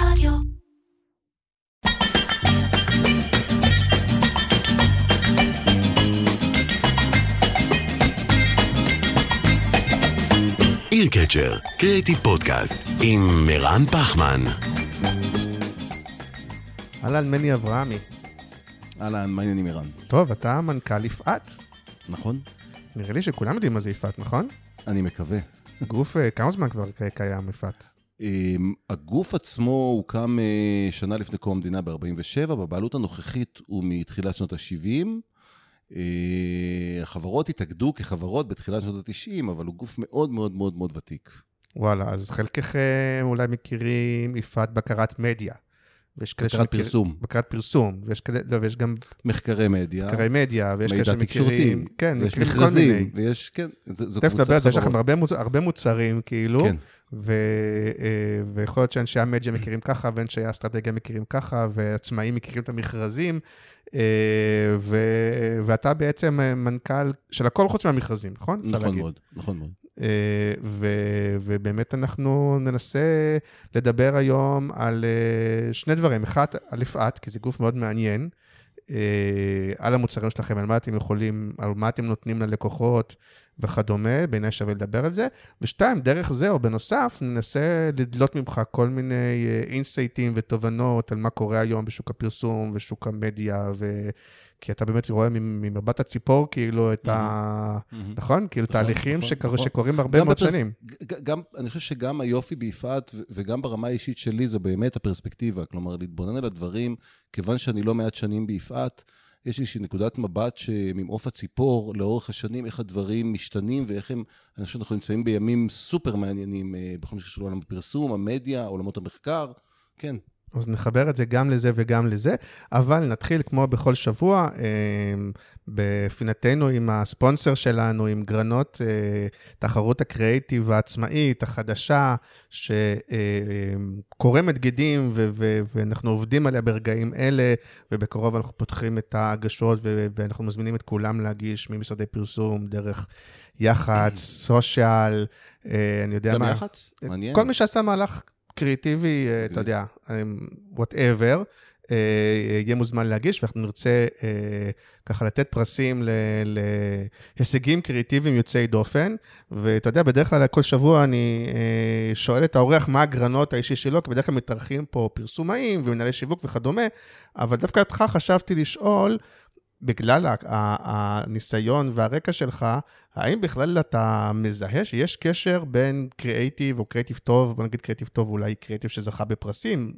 רדיו. עיר קצ'ר, קריאיטיב פודקאסט, עם מירן פחמן. אהלן, מני אברהמי. אהלן, מה העניינים ערן? טוב, אתה מנכ"ל יפעת. נכון? נראה לי שכולם יודעים מה זה יפעת, נכון? אני מקווה. גוף, אה, כמה זמן כבר קיים יפעת? אמ, הגוף עצמו הוקם אה, שנה לפני קום המדינה ב-47, בבעלות הנוכחית הוא מתחילת שנות ה-70. החברות התאגדו כחברות בתחילת שנות ה-90, אבל הוא גוף מאוד מאוד מאוד מאוד ותיק. וואלה, אז חלקכם אולי מכירים יפעת בקרת מדיה. ויש כאלה בקרת שמכיר- פרסום, בקרת פרסום, ויש כאלה, לא, ויש גם מחקרי מדיה, בקרי מדיה, ויש כאלה מידע תקשורתי, שמכירים, כן, ויש מכרזים. ויש, כן, זו זו תכף נדבר על זה, יש לכם חברות. הרבה, מוצ... הרבה מוצרים, כאילו, כן, ו... אה, ויכול להיות שאנשי המדיה מכירים ככה, ואנשי האסטרטגיה מכירים ככה, ועצמאים מכירים את המכרזים, אה, ו... ואתה בעצם אה, מנכ"ל של הכל חוץ מהמכרזים, נכון? נכון. מאוד, נכון מאוד. אה, ו... ובאמת אנחנו ננסה לדבר היום על אה, שני דברים. אחד, על יפעת, כי זה גוף מאוד מעניין, אה, על המוצרים שלכם, על מה אתם יכולים, על מה אתם נותנים ללקוחות וכדומה, בעיניי שווה לדבר על זה. ושתיים, דרך זה, או בנוסף, ננסה לדלות ממך כל מיני אינסייטים ותובנות על מה קורה היום בשוק הפרסום ושוק המדיה, ו... כי אתה באמת רואה ממ- ממבט הציפור, כאילו, את ה... מהמם. נכון? כאילו, נכון, תהליכים נכון, נכון. שקורים הרבה מאוד שנים. גם, אני חושב שגם היופי ביפעת, וגם ברמה האישית שלי, זה באמת הפרספקטיבה. כלומר, להתבונן על הדברים, כיוון שאני לא מעט שנים ביפעת, יש איזושהי נקודת מבט שממעוף הציפור, לאורך השנים, איך הדברים משתנים, ואיך הם, אני חושב שאנחנו נמצאים בימים סופר מעניינים, אה, בכל מה שקשור לעולם הפרסום, המדיה, עולמות המחקר. כן, אז נחבר את זה גם לזה וגם לזה, אבל נתחיל כמו בכל שבוע, אה, בפינתנו עם הספונסר שלנו, עם גרנות, אה, תחרות הקריאיטיב העצמאית, החדשה, שקורמת גידים, ו- ו- ואנחנו עובדים עליה ברגעים אלה, ובקרוב אנחנו פותחים את ההגשות, ו- ואנחנו מזמינים את כולם להגיש ממשרדי פרסום, דרך יח"צ, social, אה, אני יודע גם מה. יח"צ? מעניין. כל מי שעשה מהלך קריאיטיבי, אה, אתה יודע, whatever, יהיה מוזמן להגיש, ואנחנו נרצה אה, ככה לתת פרסים להישגים קריאיטיביים יוצאי דופן. ואתה יודע, בדרך כלל כל שבוע אני אה, שואל את האורח מה הגרנות האישי שלו, כי בדרך כלל מתארחים פה פרסומאים ומנהלי שיווק וכדומה, אבל דווקא אותך חשבתי לשאול, בגלל הניסיון והרקע שלך, האם בכלל אתה מזהה שיש קשר בין קריאייטיב או קריאייטיב טוב, בוא נגיד קריאייטיב טוב, אולי קריאייטיב שזכה בפרסים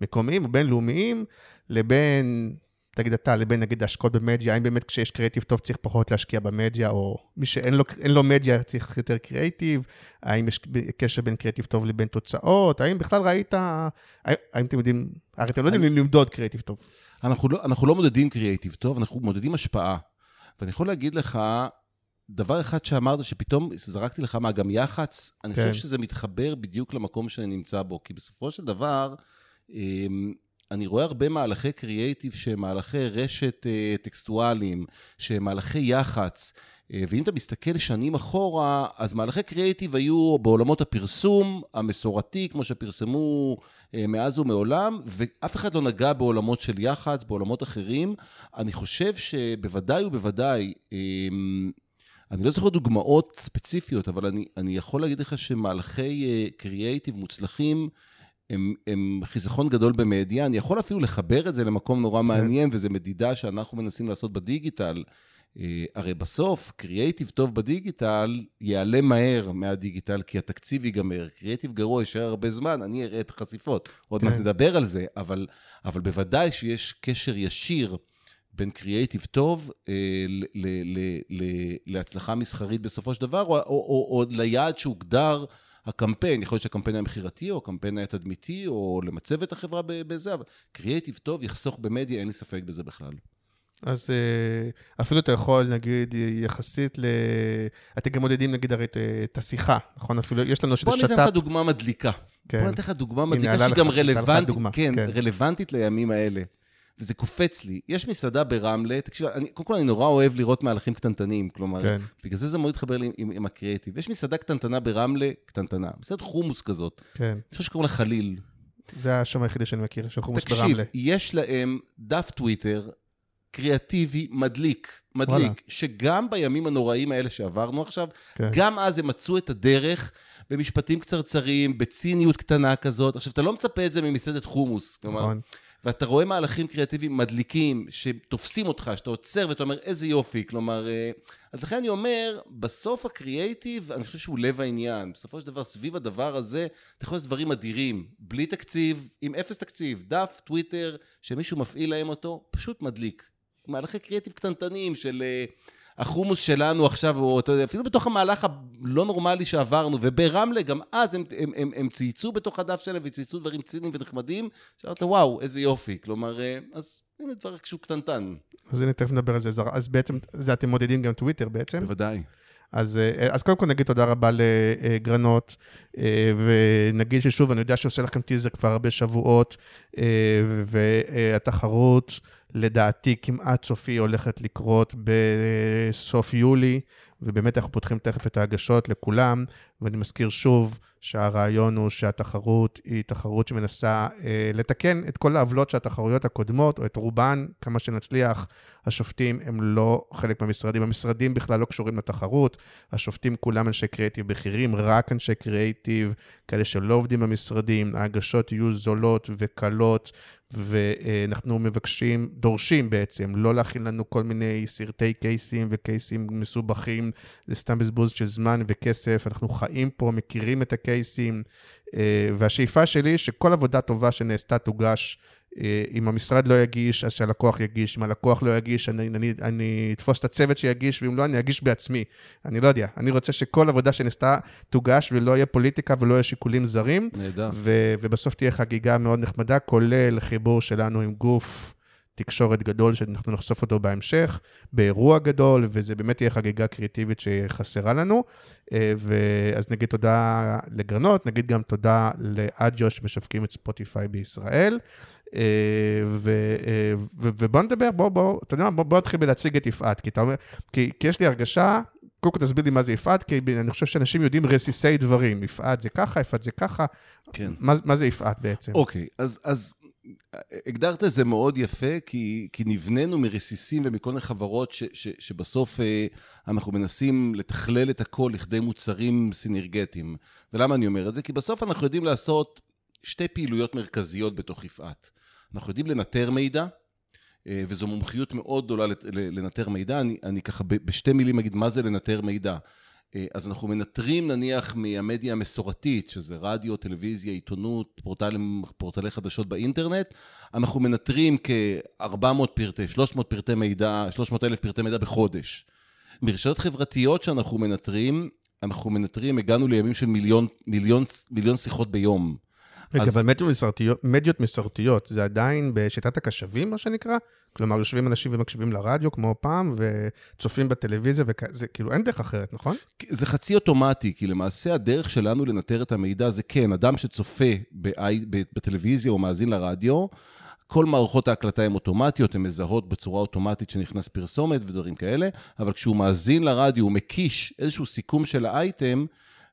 מקומיים או בינלאומיים, לבין, תגיד אתה, לבין נגיד השקעות במדיה, האם באמת כשיש קריאייטיב טוב צריך פחות להשקיע במדיה, או מי שאין לו, אין לו מדיה צריך יותר קריאייטיב, האם יש קשר בין קריאייטיב טוב לבין תוצאות, האם בכלל ראית, האם, האם אתם יודעים, הרי אתם לא יודעים למדוד קריאייטיב טוב. אנחנו לא, אנחנו לא מודדים קריאייטיב טוב, אנחנו מודדים השפעה. ואני יכול להגיד לך, דבר אחד שאמרת, שפתאום זרקתי לך מה, גם יח"צ, אני כן. חושב שזה מתחבר בדיוק למקום שאני נמצא בו, כי בסופו של דבר, אמ, אני רואה הרבה מהלכי קריאייטיב שהם מהלכי רשת אה, טקסטואליים, שהם מהלכי יח"צ. אה, ואם אתה מסתכל שנים אחורה, אז מהלכי קריאייטיב היו בעולמות הפרסום המסורתי, כמו שפרסמו אה, מאז ומעולם, ואף אחד לא נגע בעולמות של יח"צ, בעולמות אחרים. אני חושב שבוודאי ובוודאי, אמ, אני לא זוכר דוגמאות ספציפיות, אבל אני, אני יכול להגיד לך שמהלכי קריאייטיב מוצלחים, הם, הם חיסכון גדול במדיה. אני יכול אפילו לחבר את זה למקום נורא מעניין, וזו מדידה שאנחנו מנסים לעשות בדיגיטל. אה, הרי בסוף, קריאייטיב טוב בדיגיטל ייעלם מהר מהדיגיטל, כי התקציב ייגמר. קריאייטיב גרוע יישאר הרבה זמן, אני אראה את החשיפות. עוד מעט כן. נדבר על זה, אבל, אבל בוודאי שיש קשר ישיר בין קריאייטיב טוב אה, ל, ל, ל, ל, להצלחה מסחרית בסופו של דבר, או, או, או, או ליעד שהוגדר הקמפיין. יכול להיות שהקמפיין היה מכירתי, או הקמפיין היה תדמיתי, או למצב את החברה בזה, אבל קריאייטיב טוב יחסוך במדיה, אין לי ספק בזה בכלל. אז אה, אפילו אתה יכול, נגיד, יחסית ל... אתם גם מודדים, נגיד, הרי את, השיחה, נכון? אפילו יש לנו שזה בוא אני אתן שת"פ. לך דוגמה מדליקה. כן. בוא אני אתן לך דוגמה מדליקה שהיא גם רלוונטית, כן, כן. רלוונטית לימים האלה. וזה קופץ לי. יש מסעדה ברמלה, תקשיב, אני, קודם כל אני נורא אוהב לראות מהלכים קטנטנים, כלומר, כן. בגלל זה זה מאוד התחבר לי עם, עם, עם הקריאיטיב. יש מסעדה קטנטנה ברמלה, קטנטנה, מסעדת חומוס כזאת, כן. אני חושב שקוראים לה חליל. זה השם היחידי שאני מכיר, של חומוס תקשיב, ברמלה. יש להם דף טוויטר קריאטיבי, מדליק, מדליק, וואלה. שגם בימים הנוראים האלה שעברנו עכשיו, כן. גם אז הם מצאו את הדרך במשפטים קצרצרים, בציניות קטנה כזאת. עכשיו, אתה לא מצפה את זה ממסעדת חומוס. כלומר, נכון. ואתה רואה מהלכים קריאטיביים מדליקים, שתופסים אותך, שאתה עוצר ואתה אומר, איזה יופי. כלומר, אה, אז לכן אני אומר, בסוף הקריאייטיב, אני חושב שהוא לב העניין. בסופו של דבר, סביב הדבר הזה, אתה יכול לעשות דברים אדירים, בלי תקציב, עם אפס תקציב, דף, טוויטר, שמישהו מפעיל להם אותו, פשוט מדליק. מהלכי קריאטיב קטנטנים של... אה, החומוס שלנו עכשיו, או אתה יודע, אפילו בתוך המהלך הלא נורמלי שעברנו, וברמלה, גם אז הם, הם, הם, הם צייצו בתוך הדף שלהם, וצייצו דברים ציניים ונחמדים, שאמרת, וואו, איזה יופי. כלומר, אה, אז הנה דבר שהוא קטנטן. אז הנה, תכף נדבר על זה. אז בעצם, זה אתם מודדים גם טוויטר בעצם. בוודאי. אז, אה, אז קודם כל נגיד תודה רבה לגרנות, אה, ונגיד ששוב, אני יודע שעושה לכם טיזר כבר הרבה שבועות, והתחרות, לדעתי, כמעט סופי הולכת לקרות בסוף יולי, ובאמת אנחנו פותחים תכף את ההגשות לכולם, ואני מזכיר שוב שהרעיון הוא שהתחרות היא תחרות שמנסה אה, לתקן את כל העוולות של התחרויות הקודמות, או את רובן, כמה שנצליח. השופטים הם לא חלק מהמשרדים, המשרדים בכלל לא קשורים לתחרות, השופטים כולם אנשי קריאיטיב בכירים, רק אנשי קריאיטיב, כאלה שלא עובדים במשרדים, ההגשות יהיו זולות וקלות, ואנחנו מבקשים, דורשים בעצם, לא להכין לנו כל מיני סרטי קייסים וקייסים מסובכים, זה סתם בזבוז של זמן וכסף, אנחנו חיים פה, מכירים את הקייסים, אה, והשאיפה שלי שכל עבודה טובה שנעשתה תוגש. אה, אם המשרד לא יגיש, אז שהלקוח יגיש. אם הלקוח לא יגיש, אני, אני, אני אתפוס את הצוות שיגיש, ואם לא, אני אגיש בעצמי. אני לא יודע. אני רוצה שכל עבודה שנעשתה תוגש, ולא יהיה פוליטיקה ולא יהיה שיקולים זרים. נהדר. ובסוף תהיה חגיגה מאוד נחמדה, כולל חיבור שלנו עם גוף תקשורת גדול, שאנחנו נחשוף אותו בהמשך, באירוע גדול, וזה באמת יהיה חגיגה קריאטיבית שחסרה לנו. אה, ואז נגיד תודה לגרנות, נגיד גם תודה לאדיו שמשווקים את ספוטיפיי בישראל. אה, אה, ובוא נדבר, בוא, בוא, אתה יודע מה, בוא, בוא נתחיל בלהציג את יפעת, כי אתה אומר, כי, כי יש לי הרגשה, קודם כל תסביר לי מה זה יפעת, כי אני חושב שאנשים יודעים רסיסי דברים, יפעת זה ככה, יפעת זה ככה, כן. מה, מה זה יפעת בעצם? אוקיי, אז, אז הגדרת את זה מאוד יפה, כי, כי נבננו מרסיסים ומכל מיני חברות ש, ש, שבסוף אה, אנחנו מנסים לתכלל את הכל לכדי מוצרים סינרגטיים. ולמה אני אומר את זה? כי בסוף אנחנו יודעים לעשות שתי פעילויות מרכזיות בתוך יפעת. אנחנו יודעים לנטר מידע, אה, וזו מומחיות מאוד גדולה לנטר מידע. אני, אני ככה בשתי מילים אגיד מה זה לנטר מידע. אה, אז אנחנו מנטרים נניח מהמדיה המסורתית, שזה רדיו, טלוויזיה, עיתונות, פורטלים, פורטלי חדשות באינטרנט, אנחנו מנטרים כ-400 פרטי, 300 פרטי מידע, 300 אלף פרטי מידע בחודש. מרשתות חברתיות שאנחנו מנטרים, אנחנו מנטרים, הגענו לימים של מיליון, מיליון, מיליון שיחות ביום. רגע, אז- אבל מדיות מסורתיות, מדיות מסורתיות, זה עדיין בשיטת הקשבים, מה שנקרא? כלומר, יושבים אנשים ומקשיבים לרדיו כמו פעם, וצופים בטלוויזיה, וזה כאילו אין דרך אחרת, נכון? זה חצי אוטומטי, כי למעשה הדרך שלנו לנטר את המידע זה כן, אדם שצופה בטלוויזיה או מאזין לרדיו, כל מערכות ההקלטה הן אוטומטיות, הן מזהות בצורה אוטומטית שנכנס פרסומת ודברים כאלה, אבל כשהוא מאזין לרדיו, הוא מקיש איזשהו סיכום של האייטם,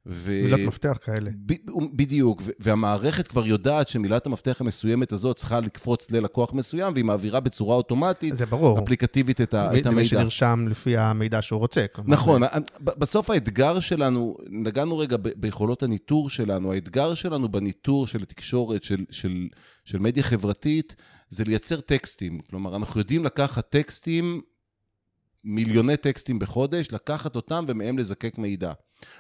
ו... מילות מפתח כאלה. ב- בדיוק, ו- והמערכת כבר יודעת שמילת המפתח המסוימת הזאת צריכה לקפוץ ללקוח מסוים, והיא מעבירה בצורה אוטומטית, זה ברור. אפליקטיבית את, ה- מי- את למי המידע. שנרשם לפי המידע שהוא רוצה. כלומר, נכון, זה- ב- בסוף האתגר שלנו, נגענו רגע ב- ביכולות הניטור שלנו, האתגר שלנו בניטור של תקשורת, של, של, של מדיה חברתית, זה לייצר טקסטים. כלומר, אנחנו יודעים לקחת טקסטים, מיליוני טקסטים בחודש, לקחת אותם ומהם לזקק מידע.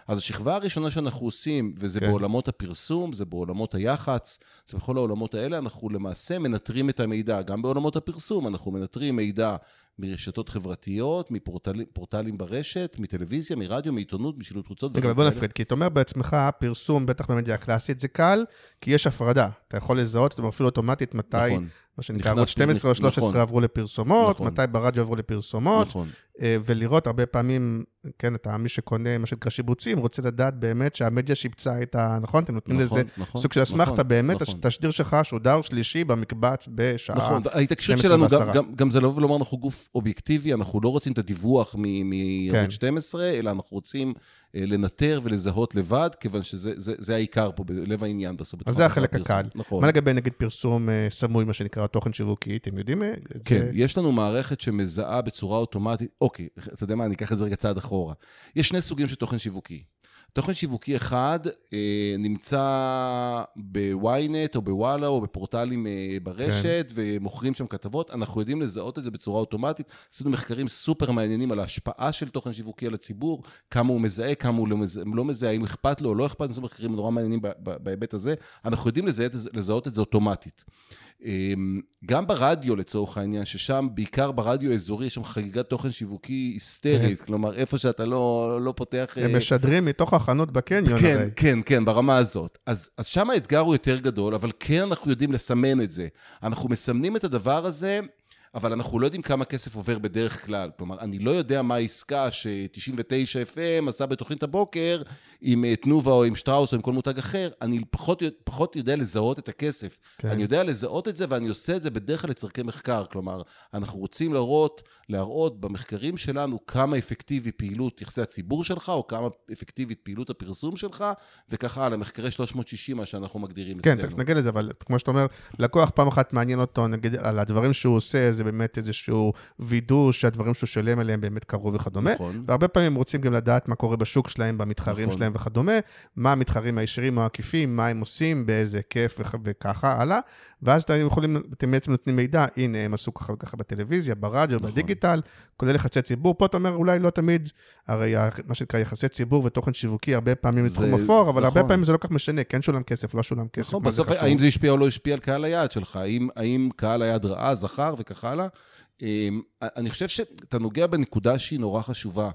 אז השכבה הראשונה שאנחנו עושים, וזה כן. בעולמות הפרסום, זה בעולמות היח"צ, זה בכל העולמות האלה, אנחנו למעשה מנטרים את המידע. גם בעולמות הפרסום, אנחנו מנטרים מידע מרשתות חברתיות, מפורטלים פורטלים ברשת, מטלוויזיה, מרדיו, מעיתונות, משילוט קבוצות. רגע, בוא. נפריד, כי אתה אומר בעצמך, פרסום, בטח במדיה הקלאסית, זה קל, כי יש הפרדה. אתה יכול לזהות, אתה אפילו אוטומטית מתי, נכון, מה שנקרא, ערוץ 12 או 13 נכון. עברו לפרסומות, נכון. מתי ברדיו עברו לפרסומות, נכון. אה, ולראות הרבה פעמים, כן, אתה, מי שקונה, מה שנקרא שיבוצים, רוצה לדעת באמת שהמדיה שיבצה את ה... נכון? אתם נותנים נכון, לזה נכון, סוג של אסמכתה נכון, באמת, נכון. התשדיר שלך שודר שלישי במקבץ בשעה. נכון, וההתעקשות 12 שלנו, גם. גם, גם זה לבוא ולומר, אנחנו גוף אובייקטיבי, אנחנו לא רוצים את הדיווח מערוץ כן. 12, אלא אנחנו רוצים לנטר ולזהות לבד, כיוון שזה זה, זה העיקר פה, בלב העניין בסוף. אז זה החלק. הקל. נכון. מה לגבי נגיד פרסום אה, סמוי, מה שנקרא תוכן שיווקי, אתם יודעים? אה, כן, זה? יש לנו מערכת שמזהה בצורה אוטומטית, אוקיי, אתה יודע מה, אני אקח את זה רגע צעד אחורה. יש שני סוגים של תוכן שיווקי. תוכן שיווקי אחד אה, נמצא בוויינט או בוואלה או בפורטלים אה, ברשת, ומוכרים שם כתבות, אנחנו יודעים לזהות את זה בצורה אוטומטית. עשינו מחקרים סופר מעניינים על ההשפעה של תוכן שיווקי על הציבור, כמה הוא מזהה, כמה הוא לא מזהה, לא מזהה האם אכפת לו או לא אכפת, עשינו מחקרים נורא מעניינים בהיבט הזה. אנחנו יודעים לזהות, לזהות את זה אוטומטית. אמ, גם ברדיו לצורך העניין, ששם בעיקר ברדיו האזורי יש שם חגיגת תוכן שיווקי היסטרית, כלומר איפה שאתה לא, לא פותח... הם אה, משדרים מתוך החנות בקניון כן, הרי. כן, כן, ברמה הזאת. אז, אז שם האתגר הוא יותר גדול, אבל כן אנחנו יודעים לסמן את זה. אנחנו מסמנים את הדבר הזה, אבל אנחנו לא יודעים כמה כסף עובר בדרך כלל. כלומר, אני לא יודע מה העסקה ש-99 FM עשה בתוכנית הבוקר עם אה, תנובה או עם שטראוס או עם כל מותג אחר, אני פחות, פחות יודע לזהות את הכסף. כן. אני יודע לזהות את זה, ואני עושה את זה בדרך כלל לצורכי מחקר. כלומר, אנחנו רוצים להראות, להראות במחקרים שלנו כמה אפקטיבי פעילות יחסי הציבור שלך, או כמה אפקטיבית פעילות הפרסום שלך, וככה הלאה, מחקרי 360, מה שאנחנו מגדירים כן, אצלנו. תכף נגיע לזה, אבל כמו שאתה אומר, לקוח פעם אחת מעניין אותו, נגיד, על הדברים שהוא עושה, זה באמת איזשהו וידוא שהדברים שהוא שלם עליהם באמת קרו וכדומה. נכון. והרבה פעמים רוצים גם לדעת מה קורה בשוק שלהם, במתחרים נכון. שלהם וכדומה, מה המתחרים הישירים או העקיפים, מה הם עושים, באיזה כיף וכ- וככה הלאה. ואז אתם יכולים, אתם בעצם נותנים מידע, הנה, הם עשו ככה וככה בטלוויזיה, ברדיו, נכון. בדיגיטל, כולל יחסי ציבור. פה אתה אומר, אולי לא תמיד, הרי מה שנקרא יחסי ציבור ותוכן שיווקי, הרבה פעמים זה זה- תחום אפור, זה אבל הרבה נכון. פעמים זה לא כך משנה, כן שולם כסף, לא שולם כסף. נכון, זה בסוף חשוב? האם זה השפיע או לא השפיע על קהל היעד שלך? האם, האם קהל היעד ראה, זכר וכך הלאה? אמ, אני חושב שאתה נוגע בנקודה שהיא נורא חשובה.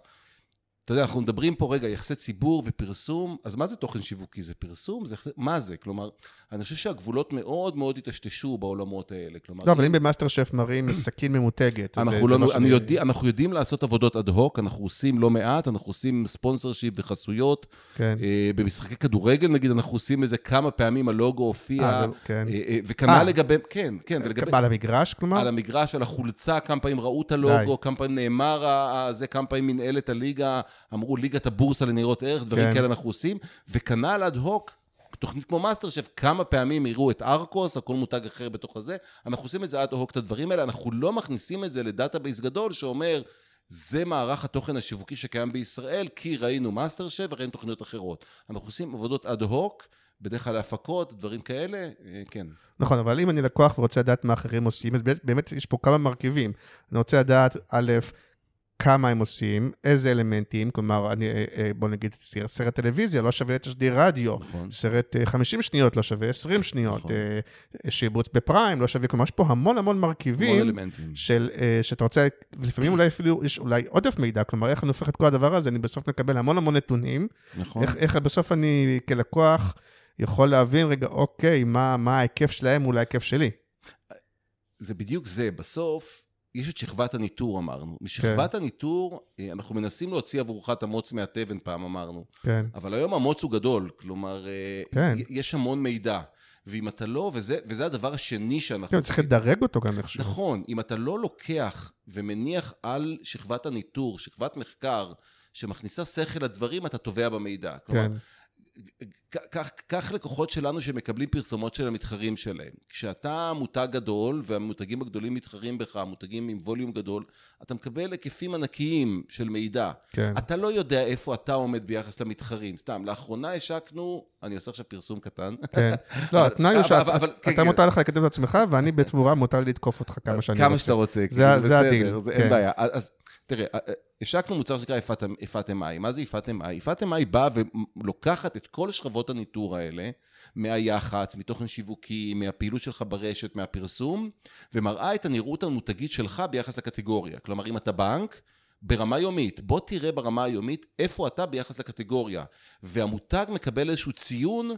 אתה יודע, אנחנו מדברים פה רגע, יחסי ציבור ופרסום, אז מה זה תוכן שיווקי? זה פרסום? זה יחסי... מה זה? כלומר, אני חושב שהגבולות מאוד מאוד היטשטשו בעולמות האלה. כלומר, לא, אבל אם במאסטר שף מראים סכין ממותגת, אנחנו, לא, שאני- יודע, אנחנו יודעים לעשות עבודות אד הוק, אנחנו עושים לא מעט, אנחנו עושים sponsorship וחסויות. כן. אה, במשחקי כדורגל, נגיד, אנחנו עושים איזה כמה פעמים הלוגו הופיע, אה, כן. אה, אה, וכנ"ל אה. לגבי, כן, כן, ולגבי... על המגרש, כלומר? על המגרש, על החולצה, כמה פעמים ראו את הלוגו, כמה פעמים נאמר ה- ה- זה, כמה פעמים מנהלת הליגה, אמרו ליגת הבורסה לניירות ערך, דברים כן. כאלה אנחנו עושים, וכנ"ל אד הוק, תוכנית כמו מאסטר שף, כמה פעמים יראו את ארקוס, או כל מותג אחר בתוך הזה, אנחנו עושים את זה אד הוק, את הדברים האלה, אנחנו לא מכניסים את זה ל database גדול שאומר, זה מערך התוכן השיווקי שקיים בישראל, כי ראינו מאסטר שף וראינו תוכניות אחרות. אנחנו עושים עבודות אד הוק, בדרך כלל להפקות, דברים כאלה, אה, כן. נכון, אבל אם אני לקוח ורוצה לדעת מה אחרים עושים, אז באמת יש פה כמה מרכיבים. אני רוצה לדעת, א', כמה הם עושים, איזה אלמנטים, כלומר, אני, אה, אה, בוא נגיד, סרט- טלוויזיה לא שווה לתשדיר רדיו, נכון. סרט אה, 50 שניות לא שווה 20 שניות, נכון. אה, אה, שיבוץ בפריים לא שווה, כלומר, יש פה המון המון מרכיבים. של, אה, שאתה רוצה, ולפעמים אולי אפילו יש אולי עודף מידע, כלומר, איך אני הופך את כל הדבר הזה, אני בסוף מקבל המון המון נתונים, נכון. איך, איך בסוף אני כלקוח יכול להבין, רגע, אוקיי, מה, מה ההיקף שלהם מול ההיקף שלי. זה בדיוק זה. בסוף, יש את שכבת הניטור, אמרנו. משכבת הניטור, אה, אנחנו מנסים להוציא עבורך את המוץ מהתבן, פעם אמרנו. כן, אבל היום המוץ הוא גדול, כלומר, אה, כן. יש המון מידע. ואם אתה לא, וזה, וזה הדבר השני שאנחנו... כן, צריך לדרג אותו גם איכשהו. נכון, אם אתה לא לוקח ומניח על שכבת הניטור, שכבת מחקר, שמכניסה שכל לדברים, אתה טובע במידע. כלומר, כן, קח, לקוחות שלנו שמקבלים פרסומות של המתחרים שלהם. כשאתה מותג גדול, והמותגים הגדולים מתחרים בך, מותגים עם ווליום גדול, אתה מקבל היקפים ענקיים של מידע. כן. אתה לא יודע איפה אתה עומד ביחס למתחרים. סתם, לאחרונה השקנו, אני עושה עכשיו פרסום קטן. כן. לא, התנאי הוא כן, שאתה כן. מותר לך לקדם את עצמך, ואני בתמורה מותר לי לתקוף אותך כמה שאני רוצה. כמה שאתה רוצה. זה- כן. אין בעיה. אז תראה, אה, אה, השקנו מוצר שנקרא יפת- יפת אמאי. מה זה יפת אמאי? יפת אמאי באה ולוקחת את כל שכבות הניטור האלה, מהיח"צ, מתוכן שיווקי, מהפעילות שלך ברשת, מהפרסום, ומראה את הנראות המותגית שלך ביחס לקטגוריה. כלומר, אם אתה בנק, ברמה יומית, בוא תראה ברמה היומית איפה אתה ביחס לקטגוריה. והמותג מקבל איזשהו ציון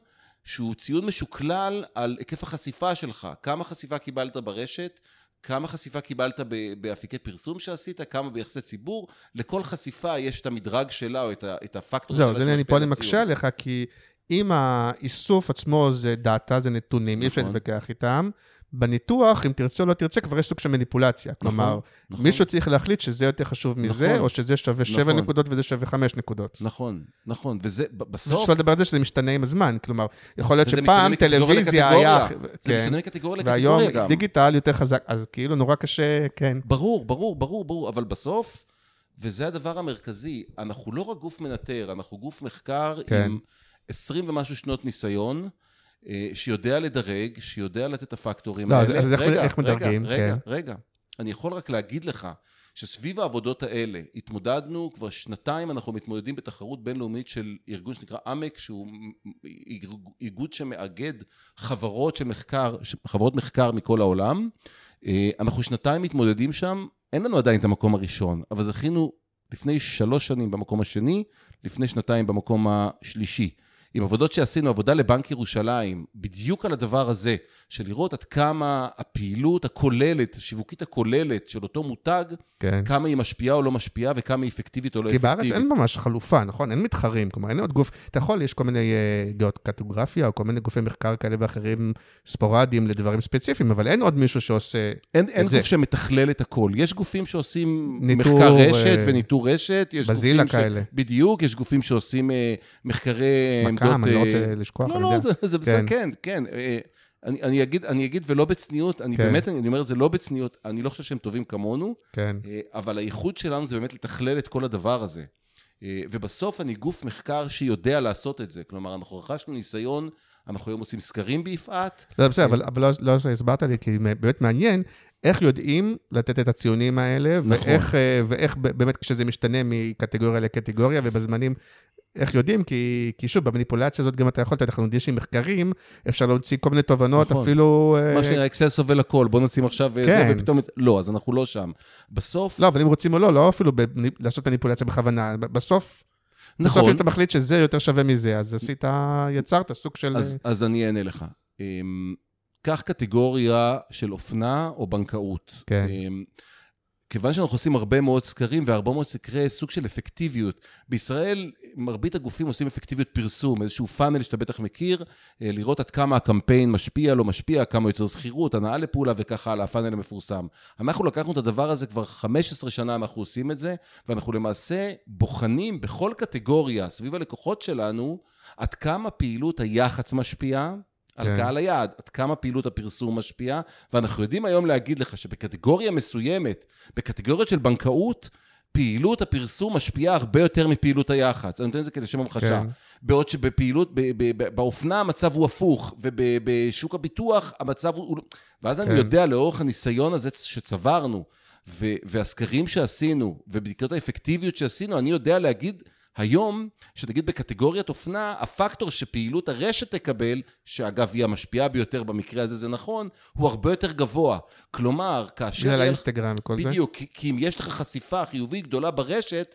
שהוא ציון משוקלל על היקף החשיפה שלך. כמה חשיפה קיבלת ברשת, כמה חשיפה קיבלת באפיקי פרסום שעשית, כמה ביחסי ציבור. לכל חשיפה יש את המדרג שלה או את, את הפקטור זהו, שלה אז הנה אני פה אני. מקשה עליך, כי אם האיסוף עצמו זה דאטה, זה נתונים, אי אפשר נכון. להתווכח איתם. בניתוח, אם תרצה או לא תרצה, כבר יש סוג של מניפולציה. נכון, כלומר, נכון. מישהו צריך להחליט שזה יותר חשוב מזה, נכון. או שזה שווה שבע נכון. נקודות וזה שווה חמש נקודות. נכון, נכון, וזה בסוף... שלא לדבר על זה שזה משתנה עם הזמן. כלומר, יכול להיות שפעם טלוויזיה היה... זה כן, משתנה מקטגוריה והיום לקטגוריה גם. דיגיטל יותר חזק, אז כאילו נורא קשה, כן. ברור, ברור, ברור, ברור, אבל בסוף, וזה הדבר המרכזי, אנחנו לא רק גוף מנטר, אנחנו גוף מחקר כן. עם 20 ומשהו שנות ניסיון, שיודע לדרג, שיודע לתת את הפקטורים לא, אז- האלה. אז איך- רגע, איך מדרגים? רגע, רגע, כן. רגע. אני יכול רק להגיד לך שסביב העבודות האלה התמודדנו, כבר שנתיים אנחנו מתמודדים בתחרות בינלאומית של ארגון שנקרא עמק, שהוא איגוד שמאגד חברות של מחקר, חברות מחקר מכל העולם. אה, אנחנו שנתיים מתמודדים שם, אין לנו עדיין את המקום הראשון, אבל זכינו לפני שלוש שנים במקום השני, לפני שנתיים במקום השלישי. עם עבודות שעשינו, עבודה לבנק ירושלים, בדיוק על הדבר הזה, של לראות עד כמה הפעילות הכוללת, השיווקית הכוללת של אותו מותג, כן. כמה היא משפיעה או לא משפיעה וכמה היא אפקטיבית או לא כי אפקטיבית. בארץ אין ממש חלופה, נכון? אין מתחרים, כלומר אין עוד גוף, אתה יכול, יש כל מיני אה, דעות קטוגרפיה, או כל מיני גופי מחקר כאלה ואחרים ספורדיים לדברים ספציפיים, אבל אין עוד מישהו שעושה... אין, אין זה. גוף שמתכלל את הכל. יש גופים שעושים ניטור, מחקר רשת אה, וניטור רשת. יש בזילה גופים כאלה. ש... בדיוק, יש גופים שעושים אה, מחקרי מכ"ם, אני לא אה, רוצה לשכוח, לא, לא. זה, זה בסדר, כן. כן, כן. אה, אני, אני, אגיד, אני אגיד ולא בצניעות, אני כן. באמת, אני, אומר את זה לא בצניעות, אני לא חושב שהם טובים כמונו, כן, אה, אבל הייחוד שלנו זה באמת לתכלל את כל הדבר הזה. אה, ובסוף אני גוף מחקר שיודע לעשות את זה. כלומר, אנחנו רכשנו ניסיון, אנחנו היום עושים סקרים ביפעת, לא, בסדר, אבל, אבל לא, לא הסברת לי, כי באמת מעניין איך יודעים לתת את הציונים האלה, נכון. ואיך, אה, ואיך באמת כשזה משתנה מקטגוריה לקטגוריה, ובזמנים, איך יודעים? כי, כי שוב, במניפולציה הזאת גם אתה יכול, אנחנו יודעים שעם מחקרים, אפשר להוציא כל מיני תובנות, נכון. אפילו... אה, מה שנראה אקסל סובל הכל, בוא נשים עכשיו כן. זה, ופתאום... לא, אז אנחנו לא שם. בסוף... לא, אבל אם רוצים או לא, לא אפילו במניפ... לעשות מניפולציה בכוונה. ב- בסוף, בסוף נכון, אם אתה מחליט שזה יותר שווה מזה, אז עשית, יצרת סוג של... אז, אז אני אענה לך. אמ, קח קטגוריה של אופנה או בנקאות. כן. כיוון שאנחנו עושים הרבה מאוד סקרים והרבה מאוד סקרי סוג של אפקטיביות. בישראל מרבית הגופים עושים אפקטיביות פרסום, איזשהו פאנל שאתה בטח מכיר, אה, לראות עד כמה הקמפיין משפיע, לא משפיע, כמה יוצר שכירות, הנאה לפעולה וככה הלאה, הפאנל המפורסם. אנחנו לקחנו את הדבר הזה כבר 15 שנה, אנחנו עושים את זה, ואנחנו למעשה בוחנים בכל קטגוריה סביב הלקוחות שלנו, עד כמה פעילות היח"צ משפיעה. על כן. קהל היעד, עד כמה פעילות הפרסום משפיעה, ואנחנו יודעים היום להגיד לך שבקטגוריה מסוימת, בקטגוריות של בנקאות, פעילות הפרסום משפיעה הרבה יותר מפעילות היח"צ. אני נותן את זה כדי שם המחשה. כן. בעוד שבפעילות, ב- ב- ב- באופנה המצב הוא הפוך, ובשוק הביטוח המצב הוא... ואז אני כן. יודע לאורך הניסיון הזה שצברנו, ו- והסקרים שעשינו, ובדיקות האפקטיביות שעשינו, אני יודע להגיד היום, שנגיד בקטגוריית אופנה, הפקטור שפעילות הרשת תקבל, שאגב היא המשפיעה ביותר במקרה הזה, זה נכון, הוא הרבה יותר גבוה. כלומר, כאשר... בגלל האינסטגרם וכל זה. בדיוק, כי, כי אם יש לך חשיפה חיובית גדולה ברשת,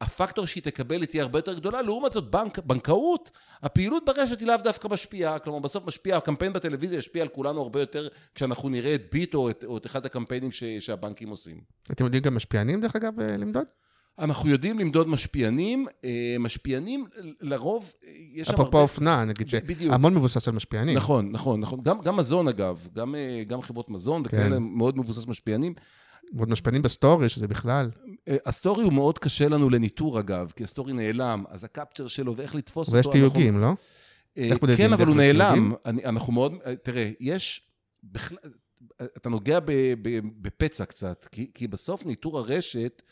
הפקטור שהיא תקבל היא תהיה הרבה יותר גדולה. לעומת זאת, בנק, בנקאות, הפעילות ברשת היא לאו דווקא משפיעה. כלומר, בסוף משפיע, הקמפיין בטלוויזיה ישפיע על כולנו הרבה יותר כשאנחנו נראה את ביט או את, או את אחד הקמפיינים ש, שהבנקים עושים. אתם יודעים גם משפיענים, דרך אגב, אה, למדוד? אנחנו יודעים למדוד משפיענים. אה, משפיענים, לרוב, אה, יש שם הרבה... אפרופו אופנה, נגיד. שהמון מבוסס על משפיענים. נכון, נכון, נכון. גם, גם מזון אגב, גם, אה, גם חברות מזון וכאלה כן. מאוד מבוסס משפיענים. ועוד משפיענים בסטורי, שזה בכלל. הסטורי הוא מאוד קשה לנו לניטור אגב, כי הסטורי נעלם, אז ה capture שלו ואיך לתפוס ויש אותו... אנחנו- תיוגים, לא? איך מודדים? כן, אבל הוא נעלם. אני, אנחנו מאוד... אה, תראה, יש... בכלל... אתה נוגע בפצע קצת, כי, כי בסוף ניטור הרשת,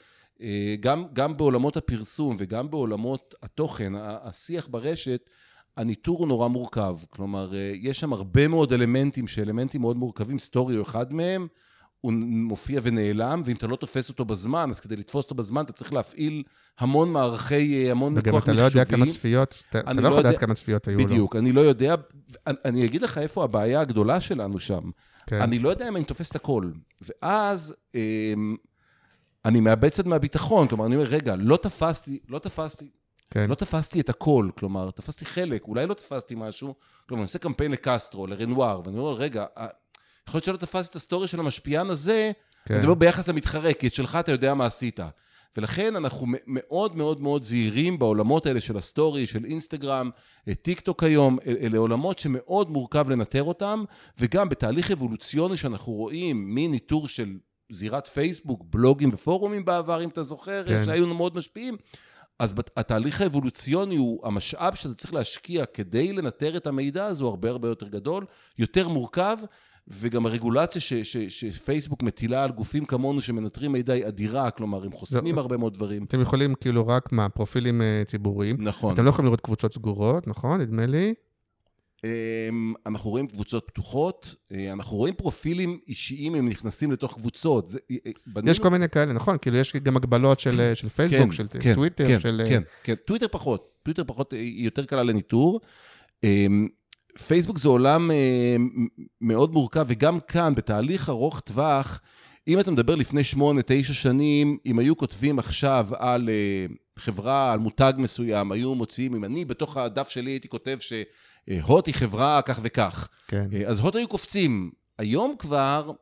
גם, גם בעולמות הפרסום וגם בעולמות התוכן, השיח ברשת, הניטור הוא נורא מורכב. כלומר, אה, יש שם הרבה מאוד אלמנטים שאלמנטים מאוד מורכבים, סטורי הוא אחד מהם, הוא מופיע ונעלם, ואם אתה לא תופס אותו בזמן, אז כדי לתפוס אותו בזמן אתה צריך להפעיל המון מערכי, אה, המון וגם כוח אתה לא יודע כמה מחשובי. צפיות, אתה לא לא יכול לדעת כמה צפיות היו לו. בדיוק, אני לא יודע, אני, אני אגיד לך איפה הבעיה הגדולה שלנו שם. כן. אני לא יודע אם אני תופס את הכל. ואז אמ, אני מאבד קצת מהביטחון, כלומר, אני אומר, רגע, לא תפסתי, לא תפסתי, כן. לא תפסתי את הכל, כלומר, תפסתי חלק, אולי לא תפסתי משהו, כלומר, אני עושה קמפיין לקסטרו, לרנואר, ואני אומר, רגע, אה, יכול להיות שלא תפסתי את הסטורי של המשפיען הזה, כן. אני מדבר ביחס למתחרה, כי את שלך אתה יודע מה עשית. ולכן אנחנו מאוד מאוד מאוד זהירים בעולמות האלה של הסטורי, של אינסטגרם, טיק טוק היום, אלה עולמות שמאוד מורכב לנטר אותם, וגם בתהליך אבולוציוני שאנחנו רואים מניטור של זירת פייסבוק, בלוגים ופורומים בעבר, אם אתה זוכר, כן. שהיו מאוד משפיעים. אז התהליך האבולוציוני הוא המשאב שאתה צריך להשקיע כדי לנטר את המידע הזה הוא הרבה הרבה יותר גדול, יותר מורכב, וגם הרגולציה ש, ש, שפייסבוק מטילה על גופים כמונו שמנטרים מידע היא אדירה, כלומר, הם חוסמים הרבה מאוד דברים. אתם יכולים כאילו רק מה, פרופילים אה, ציבוריים. נכון. אתם לא יכולים לראות קבוצות סגורות, נכון? נדמה לי. אמ, אנחנו רואים קבוצות פתוחות, אה, אנחנו רואים פרופילים אישיים, הם נכנסים לתוך קבוצות. זה, אה, בנינו... יש כל מיני כאלה, נכון? כאילו יש גם הגבלות של, של פייסבוק, כן, של כן, טוויטר, כן, של... כן, כן, טוויטר פחות. טוויטר פחות, היא יותר קלה לניטור. אמ, פייסבוק זה עולם אה, מאוד מורכב, וגם כאן, בתהליך ארוך טווח, אם אתה מדבר לפני שמונה, תשע שנים, אם היו כותבים עכשיו על אה, חברה, על מותג מסוים, היו מוציאים, אם אני בתוך הדף שלי הייתי כותב שהוט היא חברה כך וכך. כן. אה, אז הוט היו קופצים. היום כבר,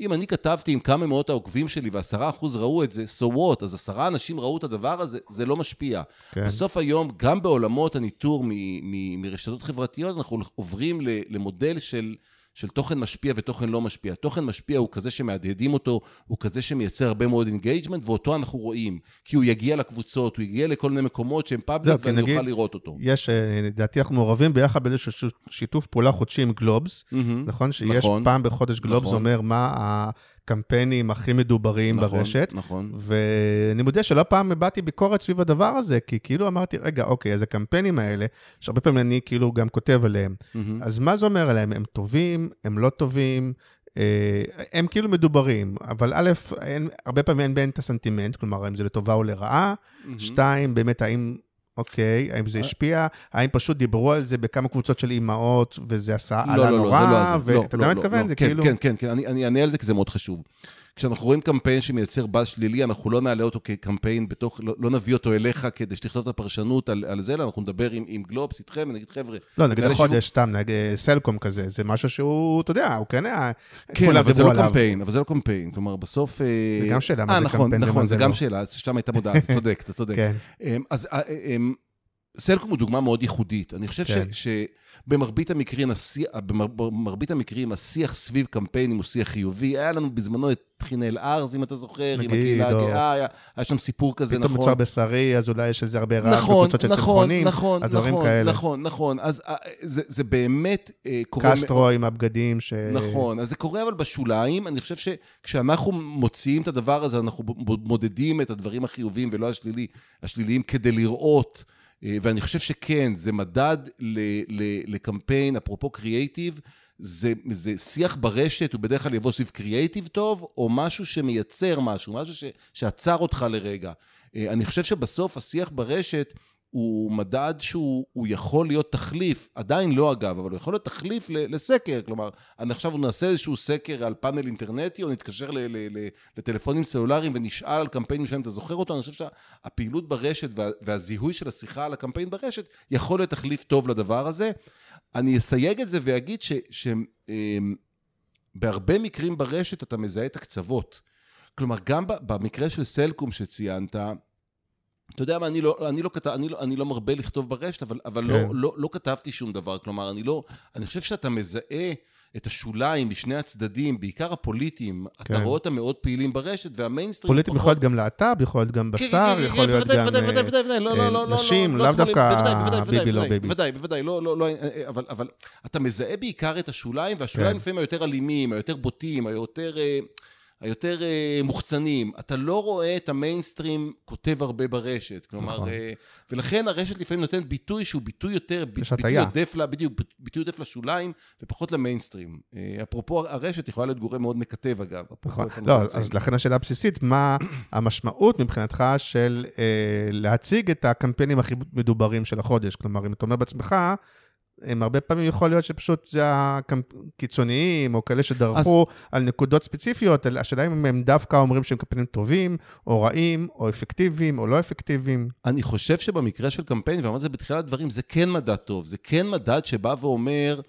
אם אני כתבתי עם כמה מאות העוקבים שלי ועשרה אחוז ראו את זה, so what? אז עשרה אנשים ראו את הדבר הזה, זה לא משפיע. כן. בסוף היום, גם בעולמות הניטור מ- מ- מרשתות חברתיות, אנחנו עוברים למודל של... של תוכן משפיע ותוכן לא משפיע. תוכן משפיע הוא כזה שמהדהדים אותו, הוא כזה שמייצר הרבה מאוד engagement, ואותו אנחנו רואים. כי הוא יגיע לקבוצות, הוא יגיע לכל מיני מקומות שהם public, ואני נגיד, אוכל לראות אותו. יש, אה, לדעתי אנחנו מעורבים ביחד באיזשהו שיתוף פעולה חודשי עם גלובס, mm-hmm, נכון? שיש נכון, פעם בחודש גלובס נכון. אומר מה הקמפיינים הכי מדוברים נכון, ברשת. נכון. ואני מודה שלא פעם הבעתי ביקורת סביב הדבר הזה, כי כאילו אמרתי, רגע, אוקיי, אז הקמפיינים האלה, שהרבה פעמים אני כאילו גם כותב עליהם, mm-hmm. אז מה זה אומר עליהם? הם טובים, הם לא טובים, אה, הם כאילו מדוברים, אבל א', אין, הרבה פעמים אין בהם את הסנטימנט, כלומר, האם זה לטובה או לרעה. Mm-hmm. שתיים, באמת, האם אוקיי, האם זה אה. השפיע? האם פשוט דיברו על זה בכמה קבוצות של אימהות, וזה עשה לא, עלה לא, נורא? לא, לא, זה לא ואתה יודע מה מתכוון? זה כן, כאילו... כן, כן, כן, אני אענה על זה כי זה מאוד חשוב. כשאנחנו רואים קמפיין שמייצר באז שלילי, אנחנו לא נעלה אותו כקמפיין בתוך, לא, לא נביא אותו אליך כדי שתכתוב את הפרשנות על, על זה, אלא אנחנו נדבר עם, עם גלובס, איתכם, ונגיד, חבר'ה... לא, נגיד החודש, סתם, נגיד סלקום כזה, זה משהו שהוא, אתה יודע, הוא כן היה... כן, אבל זה לא עליו. קמפיין, אבל זה לא קמפיין. כלומר, בסוף... אה, זה גם שאלה, מה זה נכון, קמפיין נכון, זה גם לא. שאלה, שם הייתה מודעה, אתה צודק, אתה צודק. כן. אמ, אז אה, אמ, סלקום הוא דוגמה מאוד ייחודית. אני חושב כן. שבמרבית המקרים, השיח, במרבית המקרים, השיח סביב קמפיינים הוא שיח חיובי. היה לנו בזמנו את חינל ארז, אם אתה זוכר, עם הקהילה הגאה, היה, היה שם סיפור כזה, נכון. פתאום מוצר בשרי, אז אולי יש איזה הרבה רעש נכון, בקבוצות של נכון, צמחונים, נכון, אז דברים נכון, כאלה. נכון, נכון. אז אה, זה, זה באמת אה, קורה... קסטרו עם הבגדים ש... נכון, אז זה קורה אבל בשוליים. אני חושב שכשאנחנו מוציאים את הדבר הזה, אנחנו מודדים את הדברים החיוביים ולא השלילי, השליליים, כדי לראות... אה, ואני חושב שכן, זה מדד לקמפיין, אפרופו קריאייטיב, זה, זה שיח ברשת, הוא בדרך כלל יבוא סביב קריאייטיב טוב, או משהו שמייצר משהו, משהו ש, שעצר אותך לרגע. אה, אני חושב שבסוף השיח ברשת הוא מדד שהוא יכול להיות תחליף, עדיין לא אגב, אבל הוא יכול להיות תחליף לסקר. כלומר, עכשיו נעשה איזשהו סקר על פאנל אינטרנטי, או נתקשר ל- ל- ל- לטלפונים סלולריים ונשאל על קמפיין משלם, אתה זוכר אותו? אני חושב שהפעילות ברשת וה, והזיהוי של השיחה על הקמפיין ברשת יכול להיות תחליף טוב לדבר הזה. אני אסייג את זה ואגיד שבהרבה אמ, מקרים ברשת אתה מזהה את הקצוות. כלומר, גם במקרה של סלקום שציינת, אתה יודע מה, אני לא, אני לא, כתב, אני לא, אני לא מרבה לכתוב ברשת, אבל, אבל לא, כן. לא, לא, לא כתבתי שום דבר. כלומר, אני לא... אני חושב שאתה מזהה את השוליים משני הצדדים, בעיקר הפוליטיים, כן. אתה רואה אותם מאוד פעילים ברשת, והמיינסטרים... פוליטיים יכול להיות גם להט"ב, יכול להיות גם בשר, יכול להיות גם נשים, לאו דווקא ביבי לא ביבי. בוודאי, בוודאי, לא, לא, לא, אבל אתה מזהה בעיקר את השוליים, והשוליים כן. לפעמים היותר אלימים, היותר בוטים, היותר... היותר uh, מוחצנים. אתה לא רואה את המיינסטרים כותב הרבה ברשת. כלומר, נכון. uh, ולכן הרשת לפעמים נותנת ביטוי שהוא ביטוי יותר, ביטוי עודף, לה, בדיוק, ביטוי עודף לשוליים ופחות למיינסטרים. Uh, אפרופו הרשת יכולה להיות גורם מאוד מקטב אגב. נכון, לא, אז לכן השאלה הבסיסית, מה המשמעות מבחינתך של uh, להציג את הקמפיינים הכי מדוברים של החודש? כלומר, אם אתה אומר בעצמך, הם הרבה פעמים יכול להיות שפשוט זה הקיצוניים, או כאלה שדרכו אז... על נקודות ספציפיות, השאלה אם הם דווקא אומרים שהם קמפיינים טובים, או רעים, או אפקטיביים, או לא אפקטיביים. אני חושב שבמקרה של קמפיין, ואמרתי את זה בתחילת הדברים, זה כן מדד טוב, זה כן מדד שבא ואומר,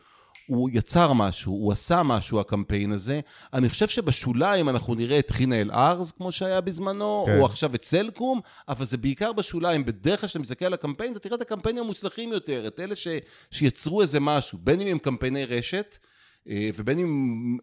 הוא יצר משהו, הוא עשה משהו, הקמפיין הזה. אני חושב שבשוליים אנחנו נראה את חינה אל-ארז, כמו שהיה בזמנו, כן. או עכשיו את סלקום, אבל זה בעיקר בשוליים. בדרך כלל כשאתה מסתכל על הקמפיין, אתה תראה את הקמפיינים המוצלחים יותר, את אלה ש, שיצרו איזה משהו, בין אם הם קמפייני רשת, ובין אם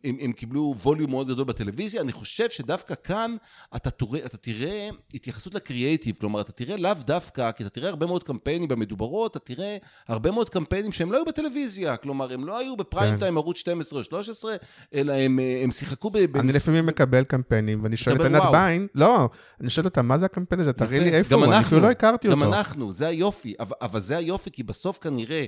הם, הם קיבלו ווליום מאוד גדול בטלוויזיה, אני חושב שדווקא כאן אתה תראה, אתה תראה התייחסות לקריאייטיב, כלומר אתה תראה לאו דווקא, כי אתה תראה הרבה מאוד קמפיינים במדוברות, אתה תראה הרבה מאוד קמפיינים שהם לא היו בטלוויזיה, כלומר הם לא היו בפריים כן. טיים ערוץ 12 או 13, אלא הם, אה, הם שיחקו ב... אני במס- לפעמים מקבל קמפיינים, ואני שואל את ענת. ביין, לא, אני שואל אותה, מה זה הקמפיין הזה? תראי לי יפה. איפה גם הוא, אני אנחנו, אפילו לא הכרתי אותו. גם אנחנו, זה היופי. אבל, אבל זה היופי, כי בסוף כנראה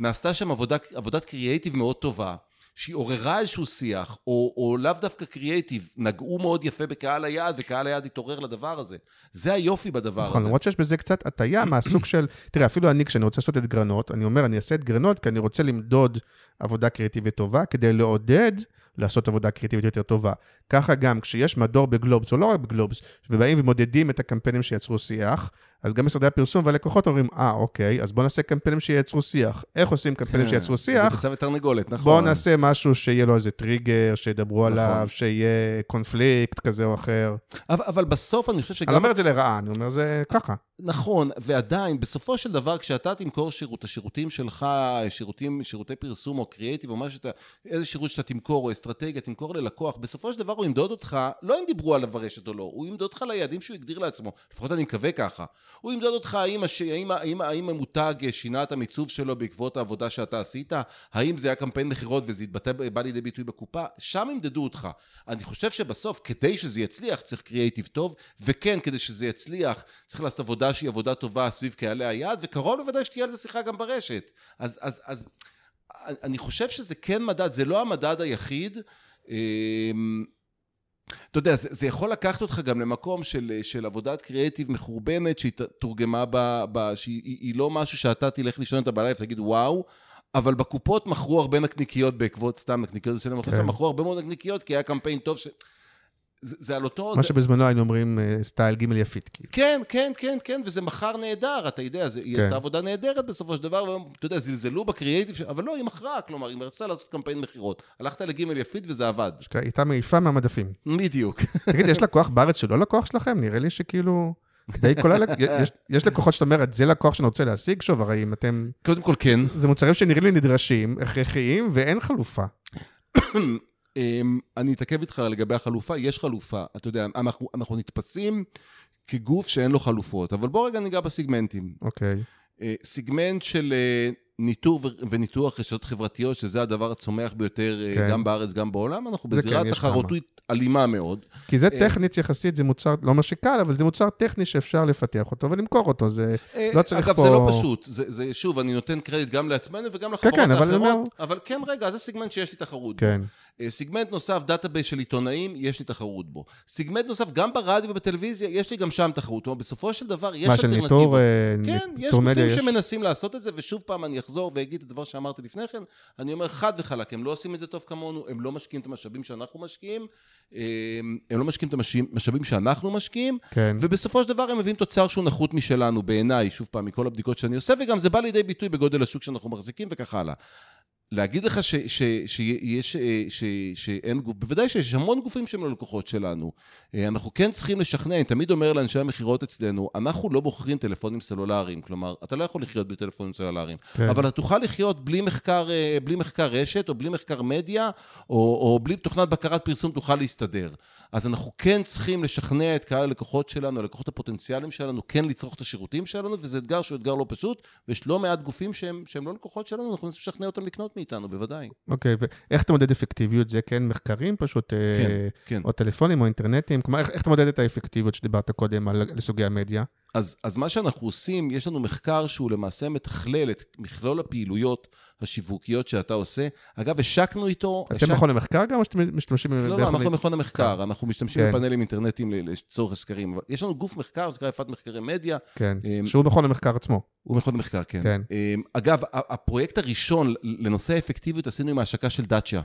נעשתה שם עבודה, עבודת קריאייטיב מאוד טובה, שהיא עוררה איזשהו שיח, או, או לאו דווקא קריאייטיב, נגעו מאוד יפה בקהל היעד, וקהל היעד התעורר לדבר הזה. זה היופי בדבר נכון, הזה. למרות שיש בזה קצת הטיה מהסוג של, תראה, אפילו אני, כשאני רוצה לעשות את גרנות, אני אומר, אני אעשה את גרנות כי אני רוצה למדוד עבודה קריאטיבית טובה, כדי לעודד לעשות עבודה קריאטיבית יותר טובה. ככה גם, כשיש מדור בגלובס, או לא רק בגלובס, ובאים ומודדים את הקמפיינים שיצרו שיח, אז גם משרדי הפרסום והלקוחות אומרים, אה, אוקיי, אז בואו נעשה קמפיינים שייצרו שיח. איך עושים קמפיינים שיצרו זה שיח? ביצה ותרנגולת, נכון. בואו נעשה משהו שיהיה לו איזה טריגר, שידברו נכון. עליו, שיהיה קונפליקט כזה או אחר. אבל, אבל בסוף אני חושב שגם... אני לא אומר את זה לרעה, אני אומר זה ככה. נכון, ועדיין, בסופו של דבר, כשאתה תמכור שירות, השירותים שלך, שירותים, שירותי פרסום או קריאיטיב, או מה שאתה, איזה שירות שאתה תמכור, או אסטרטגיה, תמכור ללקוח, בסופו של דבר הוא ימדוד אותך, לא אם דיברו עליו ברשת או לא, הוא ימדוד אותך ליעדים שהוא הגדיר לעצמו, לפחות אני מקווה ככה. הוא ימדוד אותך האם, הש... האם, האם, האם המותג שינה את המיצוב שלו בעקבות העבודה שאתה עשית, האם זה היה קמפיין מכירות וזה התבטא, בא לידי ביטוי בקופה, שם ימדדו אותך. אני חושב שבסוף, כדי שזה יצליח, צריך שהיא עבודה טובה סביב קהלי היעד, וקרוב לוודאי שתהיה על זה שיחה גם ברשת. אז, אז, אז אני חושב שזה כן מדד, זה לא המדד היחיד. אמ, אתה יודע, זה, זה יכול לקחת אותך גם למקום של, של עבודת קריאיטיב מחורבנת, שהיא תורגמה ב... ב שהיא היא- היא לא משהו שאתה תלך לישון איתה בלילה ותגיד וואו, אבל בקופות מכרו הרבה נקניקיות בעקבות סתם נקניקיות כן. מכרו הרבה מאוד נקניקיות, כי היה קמפיין טוב ש... זה, זה על אותו... מה זה... שבזמנו היינו אומרים אה, סטייל ג' יפית, כאילו. כן, כן, כן, כן, וזה מכר נהדר, אתה יודע, זה, היא כן. עשתה עבודה נהדרת בסופו של דבר, ואתה יודע, זלזלו בקריאייטיב, אבל לא, היא מכרה, כלומר, היא רצתה לעשות קמפיין מכירות. הלכת לג' יפית וזה עבד. היא הייתה מעיפה מהמדפים. בדיוק. תגיד, יש לקוח בארץ שהוא לא לקוח שלכם? נראה לי שכאילו... די הלק... יש, יש לקוחות שאתה אומרת, זה לקוח שאני רוצה להשיג? שוב, הרי אם אתם... קודם כל, כן. זה מוצרים שנראים לי נדרשים, הכרחיים, ואין חלופה. אמ, אני אתעכב איתך לגבי החלופה, יש חלופה. אתה יודע, אנחנו, אנחנו נתפסים כגוף שאין לו חלופות, אבל בוא רגע ניגע בסיגמנטים. אוקיי. אה, סיגמנט של אה, ניטור וניתוח רשתות חברתיות, שזה הדבר הצומח ביותר אה, כן. גם בארץ, גם בעולם, אנחנו בזירה כן, תחרותית אלימה מאוד. כי זה. טכנית יחסית, זה מוצר, לא אומר שקל, אבל זה מוצר טכני שאפשר לפתח אותו ולמכור אותו. זה... לא צריך אגב, פה- זה לא פשוט. זה, זה, שוב, אני נותן קרדיט גם לעצמנו וגם לחברות כן, אבל האחרות. אני אומר- אבל כן, רגע, זה סיגמנט שיש לי תחרות בו. כן. אה, סיגמנט נוסף, database של עיתונאים, יש לי תחרות בו. סיגמנט נוסף, גם ברדיו ובטלוויזיה, יש לי גם שם תחרות. כלומר, בסופו של דבר, יש מה, של. ניטור, אה, כן, יש ניטור מדיה, גופים יש... שמנסים לעשות את זה, ושוב פעם אני אחזור ואגיד את הדבר שאמרתי לפני כן, אני אומר חד וחלק, הם לא עושים את זה טוב כמונו, הם לא משקיעים את המשאבים שאנחנו משקיעים, אה, הם לא משקיעים את המשאבים שאנחנו משקיעים, כן. ובסופו של דבר הם מביאים תוצר שהוא נחות משלנו, בעיניי, שוב פעם, מכל הבדיקות שאני עושה, וגם זה בא לידי ביטוי בגודל השוק שאנחנו מחזיקים וכך הלאה. להגיד לך ש, ש, שיש, אה, ש, שאין גוף, בוודאי שיש המון גופים שהם לא לקוחות שלנו. אה, אנחנו כן צריכים לשכנע, אני תמיד אומר לאנשי המכירות אצלנו, אנחנו לא בוחרים טלפונים סלולריים, כלומר, אתה לא יכול לחיות בלי טלפונים סלולריים, כן. אבל אתה תוכל לחיות בלי מחקר, אה, בלי מחקר רשת, או בלי מחקר מדיה, או, או בלי תוכנת בקרת פרסום תוכל להסתדר. אז אנחנו כן צריכים לשכנע את קהל הלקוחות שלנו, הלקוחות הפוטנציאליים שלנו, כן לצרוך את השירותים שלנו, וזה אתגר שהוא אתגר לא פשוט, ויש לא מעט גופים שהם, שהם לא לקוחות שלנו, אנחנו מנסים לשכנע אותם לקנות מאיתנו, בוודאי. אוקיי, ואיך אתה מודד אפקטיביות? זה כן מחקרים פשוט? אה, כן, כן. או טלפונים או אינטרנטים? כלומר, איך, איך אתה מודד את האפקטיביות שדיברת קודם על לסוגי המדיה? אז, אז מה שאנחנו עושים, יש לנו מחקר שהוא למעשה מתכלל את מכלול הפעילויות השיווקיות שאתה עושה. אגב, השקנו איתו... אתם השק... מכון המחקר גם, או שאתם משתמשים לא, לא? אנחנו מכון המחקר, אנחנו משתמשים כן. בפאנלים אינטרנטיים לצורך הסקרים. אבל יש לנו גוף מחקר שנקרא יפת מחקרי מדיה, כן, אמ, שהוא מכון המחקר עצמו. הוא מכון המחקר, כן. כן. אמ, אגב, הפרויקט הראשון לנושא האפקטיביות עשינו עם ההשקה של דאצ'ה.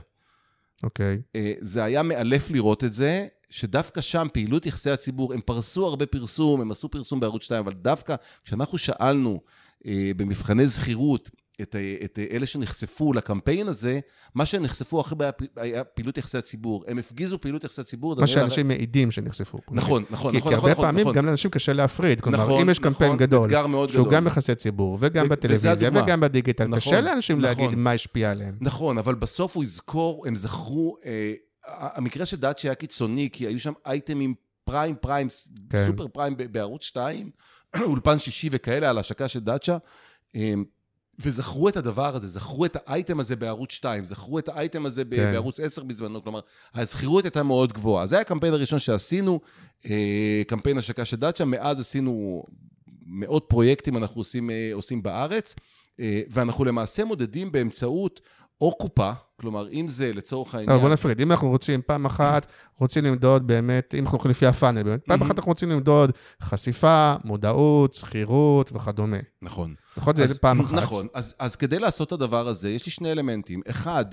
אוקיי. אה, זה היה מאלף לראות את זה, שדווקא שם פעילות יחסי הציבור, הם פרסו הרבה פרסום, הם עשו פרסום בערוץ 2, אבל דווקא כשאנחנו שאלנו אה, במבחני זכירות את, את אלה שנחשפו לקמפיין הזה, מה שהם נחשפו הכי הרבה היה פעילות יחסי הציבור. הם הפגיזו פעילות יחסי הציבור. מה שאנשים מעידים שנחשפו. נכון, נכון, כי, נכון. כי הרבה נכון, פעמים נכון. גם לאנשים קשה להפריד. כלומר, נכון, אם יש קמפיין נכון, גדול, שהוא גדול. גם יחסי ציבור, וגם ו- בטלוויזיה. וגם בדיגיטל, נכון, קשה לאנשים נכון. להגיד מה השפיע עליהם. נכון, אבל בסוף הוא יזכור, הם זכרו, אה, המקרה של דאצ'ה היה קיצוני, כי היו שם אייטמים פריים פריים, כן. סופר פריים בערוץ 2, אולפן שישי וכאלה, על השקה של דאצ'ה. אה, וזכרו את הדבר הזה, זכרו את האייטם הזה בערוץ 2, זכרו את האייטם הזה ב- כן. בערוץ 10 בזמנו, כלומר, הזכירות הייתה מאוד גבוהה. זה היה הקמפיין הראשון שעשינו, אה, קמפיין השקה של דאצ'ה, מאז עשינו מאות פרויקטים אנחנו עושים, אה, עושים בארץ, אה, ואנחנו למעשה מודדים באמצעות או קופה, כלומר, אם זה לצורך העניין... אבל בוא נפריד, אם אנחנו רוצים פעם אחת, רוצים למדוד באמת, אם אנחנו הולכים לפי הפאנל, באמת, פעם מהמם. אחת אנחנו רוצים למדוד חשיפה, מודעות, שכירות וכדומה. נכון. נכון? זה פעם אחת. נכון. אז, אז כדי לעשות את הדבר הזה, יש לי שני אלמנטים. אחד,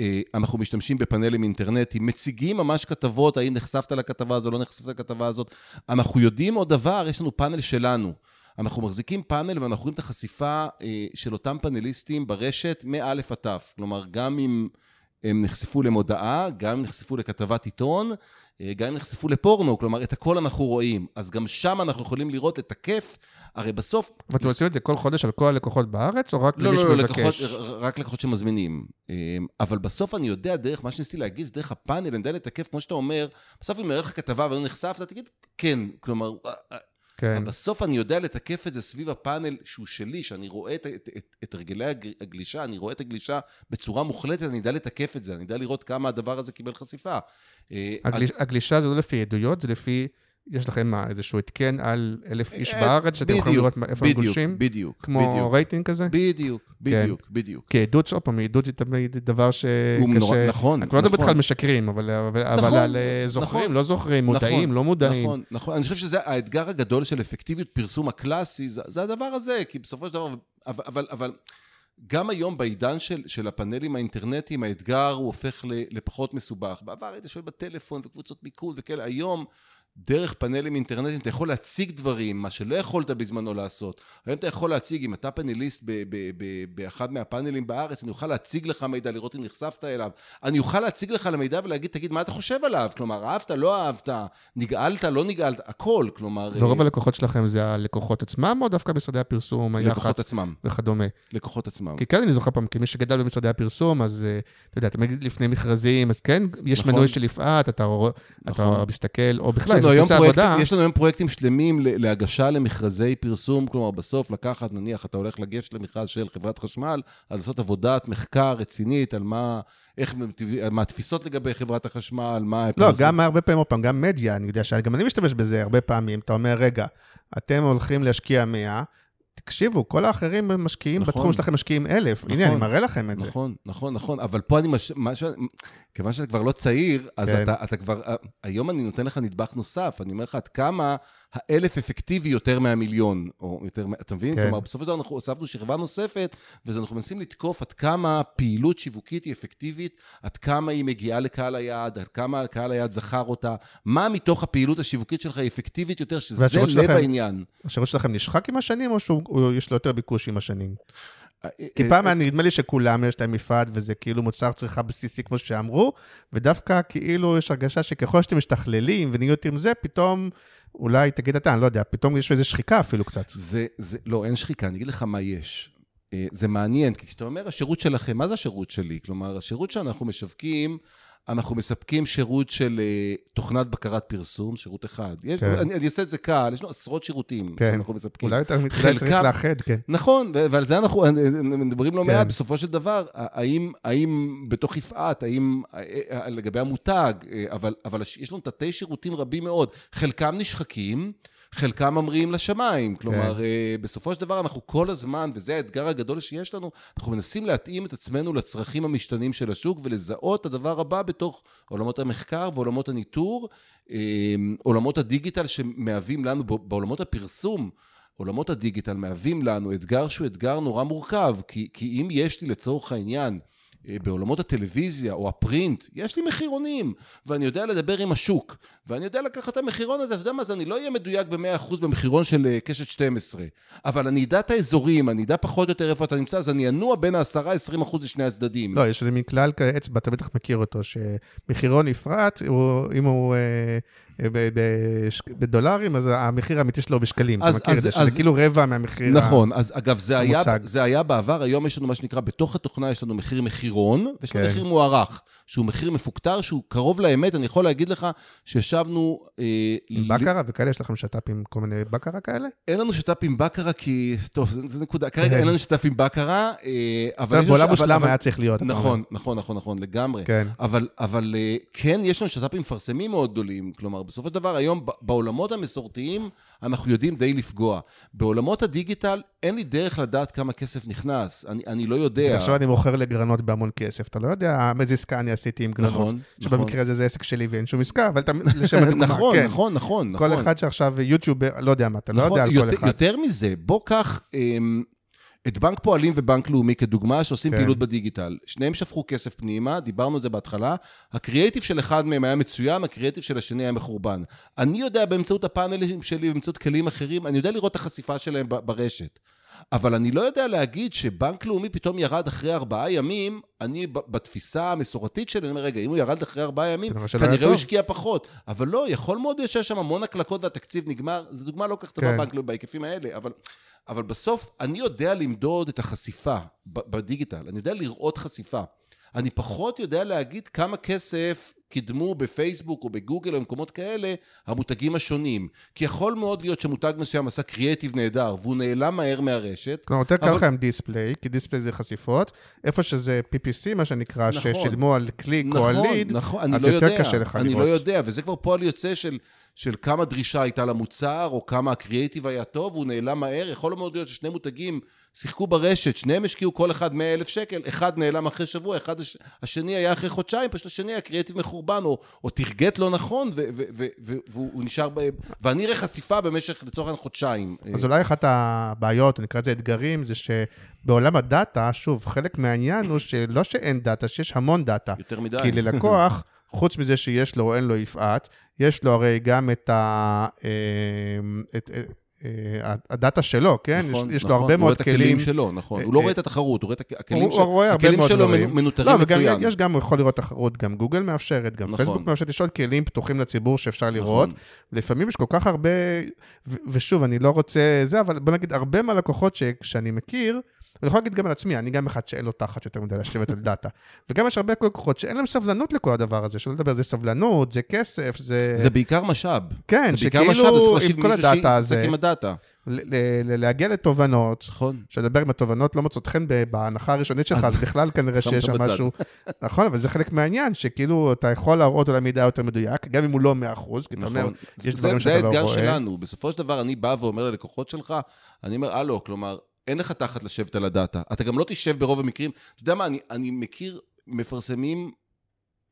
אה, אנחנו משתמשים בפאנלים אינטרנטיים, מציגים ממש כתבות, האם נחשפת לכתבה הזו, לא נחשפת לכתבה הזאת. אנחנו יודעים עוד דבר, יש לנו פאנל שלנו. אנחנו מחזיקים פאנל ואנחנו רואים את החשיפה אה, של אותם פאנליסטים ברשת מא' עד ת'. כלומר, גם אם הם נחשפו למודעה, גם אם נחשפו לכתבת עיתון, אה, גם אם נחשפו לפורנו, כלומר, את הכל אנחנו רואים. אז גם שם אנחנו יכולים לראות, לתקף, הרי בסוף... ואתם עושים את זה כל חודש על כל הלקוחות בארץ, או רק לא, למי לא, לא, לקוחות, שמבקש? ר- רק לקוחות שמזמינים. אמ, אבל בסוף אני יודע דרך, מה שניסיתי להגיד, זה דרך הפאנל, אני יודע לתקף, כמו שאתה אומר, בסוף אם יראה לך כתבה ולא נחשפת, תגיד, כן. כלומר, אה, אה, כן. אבל בסוף אני יודע לתקף את זה סביב הפאנל שהוא שלי, שאני רואה את, את, את, את הרגלי הג- הגלישה, אני רואה את הגלישה בצורה מוחלטת, אני יודע לתקף את זה, אני יודע לראות כמה הדבר הזה קיבל חשיפה. אה, הגליש- הגלישה זה לא לפי עדויות, זה לפי, יש לכם מה, איזשהו התקן על אלף איש אה, בארץ, שאתם יכולים לראות איפה הם גולשים? בדיוק, כמו בדיוק, רייטינג כזה? בדיוק, בדיוק, בדיוק. כי עדות, עוד פעם, עדות זה תמיד דבר שקשה... הוא נורא- נכון, אנחנו לא נכון. בכלל משקרים, אבל אבל- אבל נכון, על אה, זוכרים, נכון. לא זוכרים, מודעים, נכון, לא מודעים. נכון, נכון. אני חושב שזה האתגר הגדול של אפקטיביות פרסום הקלאסי, זה, זה הדבר הזה, כי בסופו של דבר, אבל, אבל, אבל גם היום בעידן של, של הפאנלים האינטרנטיים, האתגר הוא הופך ל, לפחות מסובך. בעבר היית שואל בטלפון וקבוצות מיקוד וכאלה, היום... דרך פאנלים אינטרנטיים אתה יכול להציג דברים, מה שלא יכולת בזמנו לעשות. היום אתה יכול להציג, אם אתה פאנליסט ב- ב- ב- באחד מהפאנלים בארץ, אני אוכל להציג לך מידע, לראות אם נחשפת אליו. אני אוכל להציג לך למידע ולהגיד, תגיד, מה אתה חושב עליו? כלומר, אהבת, לא אהבת, נגעלת, לא נגעלת, הכל. כלומר, ורוב אה, הלקוחות שלכם זה הלקוחות עצמם, או דווקא משרדי הפרסום, לקוחות היח"צ עצמם. וכדומה? לקוחות עצמם. כי כן, אני זוכר פעם, כמי שגדל במשרדי הפרסום, אז אה, אתה יודע, תמיד לפני מכרזים, אז כן, יש נכון. מנוי של יפעת, אתה רוא- אתה נכון. מסתכל, או בכלל, לנו, היום עבודה, יש לנו היום פרויקטים שלמים להגשה למכרזי פרסום, כלומר בסוף לקחת, נניח אתה הולך לגשת למכרז של חברת חשמל, אז לעשות עבודת מחקר רצינית על מה, איך, מה התפיסות לגבי חברת החשמל, מה... לא, הפרסום. גם הרבה פעמים, עוד פעם, גם מדיה, אני יודע שגם אני משתמש בזה הרבה פעמים. אתה אומר, רגע, אתם הולכים להשקיע 100, תקשיבו, כל האחרים משקיעים, נכון. בתחום שלכם משקיעים 1,000. הנה, נכון. אני מראה לכם את זה. נכון, נכון, נכון, אבל פה אני, מש... מה ש... כיוון שאתה כבר לא צעיר, אז כן. אתה, אתה כבר, היום אני נותן לך נדבך נוסף, אני אומר לך עד כמה האלף אפקטיבי יותר מהמיליון, או יותר, אתה מבין? כן. כלומר, בסופו של דבר אנחנו הוספנו שכבה נוספת, ואנחנו מנסים לתקוף עד כמה פעילות שיווקית היא אפקטיבית, עד כמה היא מגיעה לקהל היעד, עד כמה קהל היעד זכר אותה, מה מתוך הפעילות השיווקית שלך היא אפקטיבית יותר, שזה לב שלכם- העניין. השירות שלכם נשחק עם השנים, או שיש לו יותר ביקוש עם השנים? כי אה, פעם אה, היה נדמה לי שכולם יש להם מפעל, וזה כאילו מוצר צריכה בסיסי, כמו שאמרו, ודווקא כאילו יש הרגשה שככל שאתם משתכללים ונהיו יותר עם זה, פתאום, אולי, תגיד אתה, אני לא יודע, פתאום יש איזו שחיקה אפילו קצת. זה, זה, לא, אין שחיקה, אני אגיד לך מה יש. אה, זה מעניין, כי כשאתה אומר השירות שלכם, מה זה השירות שלי? כלומר, השירות שאנחנו משווקים, אנחנו מספקים שירות של אה, תוכנת בקרת פרסום, שירות אחד. יש, כן. אני, אני אעשה את זה קל, יש לנו עשרות שירותים כן. שאנחנו מספקים. אולי יותר חלקם- צריך לאחד, כן. נכון, ועל זה אנחנו מדברים לא כן. מעט, בסופו של דבר, האם, האם בתוך יפעת, האם אה, אה, לגבי המותג, אה, אבל, אבל יש לנו תתי שירותים רבים מאוד, חלקם נשחקים, חלקם ממריאים לשמיים. כלומר, כן. בסופו של דבר אנחנו כל הזמן, וזה האתגר הגדול שיש לנו, אנחנו מנסים להתאים את עצמנו לצרכים המשתנים של השוק ולזהות את הדבר הבא בתוך עולמות המחקר ועולמות הניטור, אה, עולמות הדיגיטל שמהווים לנו, בעולמות הפרסום, עולמות הדיגיטל מהווים לנו אתגר שהוא אתגר נורא מורכב, כי, כי אם יש לי לצורך העניין בעולמות הטלוויזיה או הפרינט, יש לי מחירונים, ואני יודע לדבר עם השוק, ואני יודע לקחת את המחירון הזה, אתה יודע מה זה, אני לא אהיה מדויק ב-100% במחירון של אה, קשת 12, אבל אני אדע את האזורים, אני אדע פחות או יותר איפה אתה נמצא, אז אני אנוע בין ה-10-20% לשני הצדדים. לא, יש איזה מין כלל כאצבע, אתה בטח מכיר אותו, שמחירון נפרט, אם הוא... אה, בדולרים, אז המחיר האמיתי שלו בשקלים. אתה מכיר את זה, שזה כאילו רבע מהמחיר המוצג. נכון, אז אגב, זה היה, זה היה בעבר, היום יש לנו מה שנקרא, בתוך התוכנה יש לנו מחיר מחירון, ויש לנו כן. מחיר מוערך, שהוא מחיר מפוקטר, שהוא קרוב לאמת, אני יכול להגיד לך שישבנו... אה, בקרה וכאלה? יש לכם שת"פ עם כל מיני בקרה כאלה? אין לנו שת"פ עם בקרה, כי... טוב, זו נקודה. כרגע כן. אין לנו שת"פ עם בקרה, אה, אבל... בעולם מושלם היה צריך להיות. נכון, נכון, נכון, נכון, לגמרי. כן. אבל אה, כן, יש לנו שת"פים מפרסמים מאוד גדולים, כלומר, בסופו של דבר, היום בעולמות המסורתיים, אנחנו יודעים די לפגוע. בעולמות הדיגיטל, אין לי דרך לדעת כמה כסף נכנס, אני, אני לא יודע. עכשיו אני מוכר לגרנות בהמון כסף, אתה לא יודע איזה עסקה אני עשיתי עם גרנות. נכון, נכון. שבמקרה הזה זה עסק שלי ואין שום עסקה, אבל אתה, לשם הדוגמה, נכון, כן. נכון, נכון, נכון. כל אחד שעכשיו יוטיובר, לא יודע מה, אתה לא נכון, יודע על יותר, כל אחד. יותר מזה, בוא קח... אמ, את בנק פועלים ובנק לאומי כדוגמה, שעושים כן. פעילות בדיגיטל. שניהם שפכו כסף פנימה, דיברנו על זה בהתחלה. הקריאייטיב של אחד מהם היה מצוין, הקריאייטיב של השני היה מחורבן. אני יודע באמצעות הפאנלים שלי, באמצעות כלים אחרים, אני יודע לראות את החשיפה שלהם ברשת. אבל אני לא יודע להגיד שבנק לאומי פתאום ירד אחרי ארבעה ימים, אני בתפיסה המסורתית שלי, אני אומר, רגע, אם הוא ירד אחרי ארבעה ימים, כנראה הוא השקיע פחות. אבל לא, יכול מאוד להיות שיש שם המון הקלקות והתקציב נגמר. זו דוגמה לא כל כך טובה כן. בנק לאומי בהיקפים האלה, אבל... אבל בסוף אני יודע למדוד את החשיפה בדיגיטל, אני יודע לראות חשיפה. אני פחות יודע להגיד כמה כסף קידמו בפייסבוק או בגוגל או במקומות כאלה המותגים השונים. כי יכול מאוד להיות שמותג מסוים עשה קריאטיב נהדר והוא נעלם מהר מהרשת. כלומר, יותר קל לך עם display, כי display זה חשיפות. איפה שזה PPC, מה שנקרא, נכון, ששילמו על קליק נכון, או על ליד, נכון, אז לא יותר יודע, קשה לך אני לראות. אני לא יודע, וזה כבר פועל יוצא של... של כמה דרישה הייתה למוצר, או כמה הקריאיטיב היה טוב, הוא נעלם מהר. יכול מאוד להיות ששני מותגים שיחקו ברשת, שניהם השקיעו כל אחד 100 אלף שקל, אחד נעלם אחרי שבוע, אחד הש... השני היה אחרי חודשיים, פשוט השני הקריאיטיב מחורבן, או, או target לא נכון, ו- ו- ו- ו- והוא נשאר ב... ואני אראה חשיפה במשך, לצורך העניין, חודשיים. אז אולי אחת הבעיות, נקרא לזה אתגרים, זה שבעולם הדאטה, שוב, חלק מהעניין הוא שלא שאין דאטה, שיש המון דאטה. יותר מדי. כי ללקוח... חוץ מזה שיש לו או אין לו יפעת, יש לו הרי גם את ה... אה, את, אה, אה, הדאטה שלו, כן? נכון, יש, יש נכון, לו הרבה מאוד כלים. הוא רואה את הכלים שלו, נכון. הוא לא רואה את התחרות, הוא רואה את הכלים שלו. הוא רואה הרבה מאוד דברים. הכלים שלו מנוטרים לא, מצוין. יש גם, הוא יכול לראות תחרות, גם גוגל מאפשרת, גם נכון. פייסבוק מאפשרת, יש עוד כלים פתוחים לציבור שאפשר לראות. נכון. לפעמים יש כל כך הרבה, ושוב, אני לא רוצה זה, אבל בוא נגיד, הרבה מהלקוחות שאני מכיר, אני יכול להגיד גם על עצמי, אני גם אחד שאין לו תחת יותר מדי לשבת על דאטה. וגם יש הרבה לקוחות שאין להם סבלנות לכל הדבר הזה, שלא לדבר, זה סבלנות, זה כסף, זה... זה בעיקר משאב. כן, שכאילו עם כל הדאטה הזה... עם הדאטה. להגיע לתובנות, נכון. שלדבר עם התובנות לא מוצאות חן בהנחה הראשונית שלך, אז בכלל כנראה שיש שם משהו... נכון, אבל זה חלק מהעניין, שכאילו אתה יכול להראות אולי מידע יותר מדויק, גם אם הוא לא 100%, כי אתה אומר, נכון. יש דברים שאתה לא רואה. זה האתגר שלנו, בסופו של דבר אני בא ואומר ללקוחות שלך, אני אומר, הלו, כלומר, אין לך תחת לשבת על הדאטה. אתה גם לא תשב ברוב המקרים. אתה יודע מה, אני, אני מכיר מפרסמים,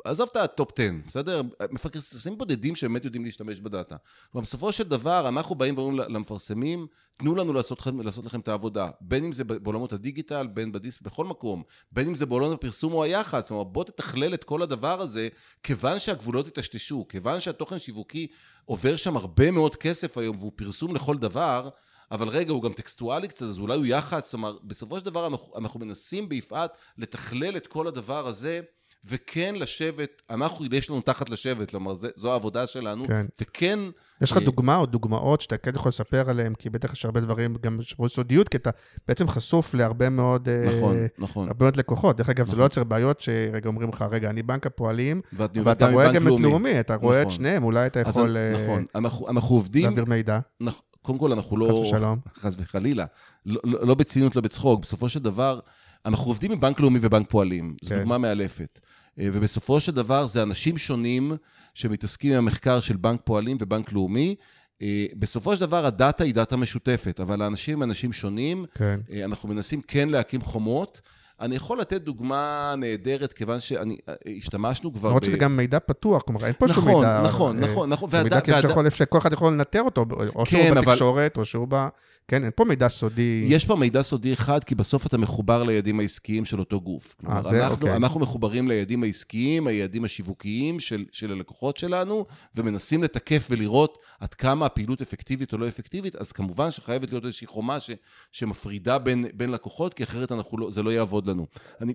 עזוב את ה top 10, בסדר? מפרסמים בודדים שבאמת יודעים להשתמש בדאטה. כלומר, בסופו של דבר, אנחנו באים ואומרים למפרסמים, תנו לנו לעשות, לעשות לכם את העבודה. בין אם זה בעולמות הדיגיטל, בין בדיסק, בכל מקום. בין אם זה בעולמות הפרסום או היח"צ. זאת אומרת, בוא תתכלל את כל הדבר הזה, כיוון שהגבולות יטשטשו, כיוון שהתוכן שיווקי עובר שם הרבה מאוד כסף היום, והוא פרסום לכל דבר, אבל רגע, הוא גם טקסטואלי קצת, אז אולי הוא יח"צ, זאת אומרת, בסופו של דבר אנחנו, אנחנו מנסים ביפעת לתכלל את כל הדבר הזה, וכן לשבת, אנחנו, יש לנו תחת לשבת, כלומר, זה, זו העבודה שלנו, כן. וכן... יש לך אה, דוגמה או דוגמאות שאתה כן יכול לספר עליהן, כי בטח יש הרבה דברים, גם שברו סודיות, כי אתה בעצם חשוף להרבה מאוד... אה, נכון, אה, נכון. הרבה מאוד לקוחות. דרך אגב, נכון. זה לא נכון. יוצר בעיות שרגע אומרים לך, רגע, אני בנק הפועלים, ואתה רואה גם את לאומי, אתה רואה נכון. את שניהם, אולי אתה יכול... אז, אה, נכון, אנחנו, אנחנו עובדים... להעביר מידע. נכון. קודם כל, אנחנו לא... חס ושלום. חס וחלילה. לא, לא, לא בציניות, לא בצחוק. בסופו של דבר, אנחנו עובדים עם בנק לאומי ובנק פועלים. זו כן. דוגמה מאלפת. אה, ובסופו של דבר, זה אנשים שונים שמתעסקים עם המחקר של בנק פועלים ובנק לאומי. אה, בסופו של דבר, הדאטה היא דאטה משותפת, אבל האנשים הם אנשים שונים. כן. אה, אנחנו מנסים כן להקים חומות. אני יכול לתת דוגמה נהדרת, כיוון שהשתמשנו כבר למרות שזה גם מידע פתוח, כלומר, אין פה שום נכון, מידע... נכון, אה, נכון, נכון. זה מידע והד- כאילו שיכול- שכל אחד יכול לנטר אותו, או שהוא כן, אבל- בתקשורת, או שהוא ב... כן, אין פה מידע סודי. יש פה מידע סודי אחד, כי בסוף אתה מחובר ליעדים העסקיים של אותו גוף. כלומר, זה אנחנו, אוקיי. אנחנו מחוברים ליעדים העסקיים, היעדים השיווקיים של, של הלקוחות שלנו, ומנסים לתקף ולראות עד כמה הפעילות אפקטיבית או לא אפקטיבית, אז כמובן שחייבת להיות איזושהי חומה ש, שמפרידה בין, בין לקוחות, כי אחרת אנחנו לא, זה לא יעבוד לנו. אני,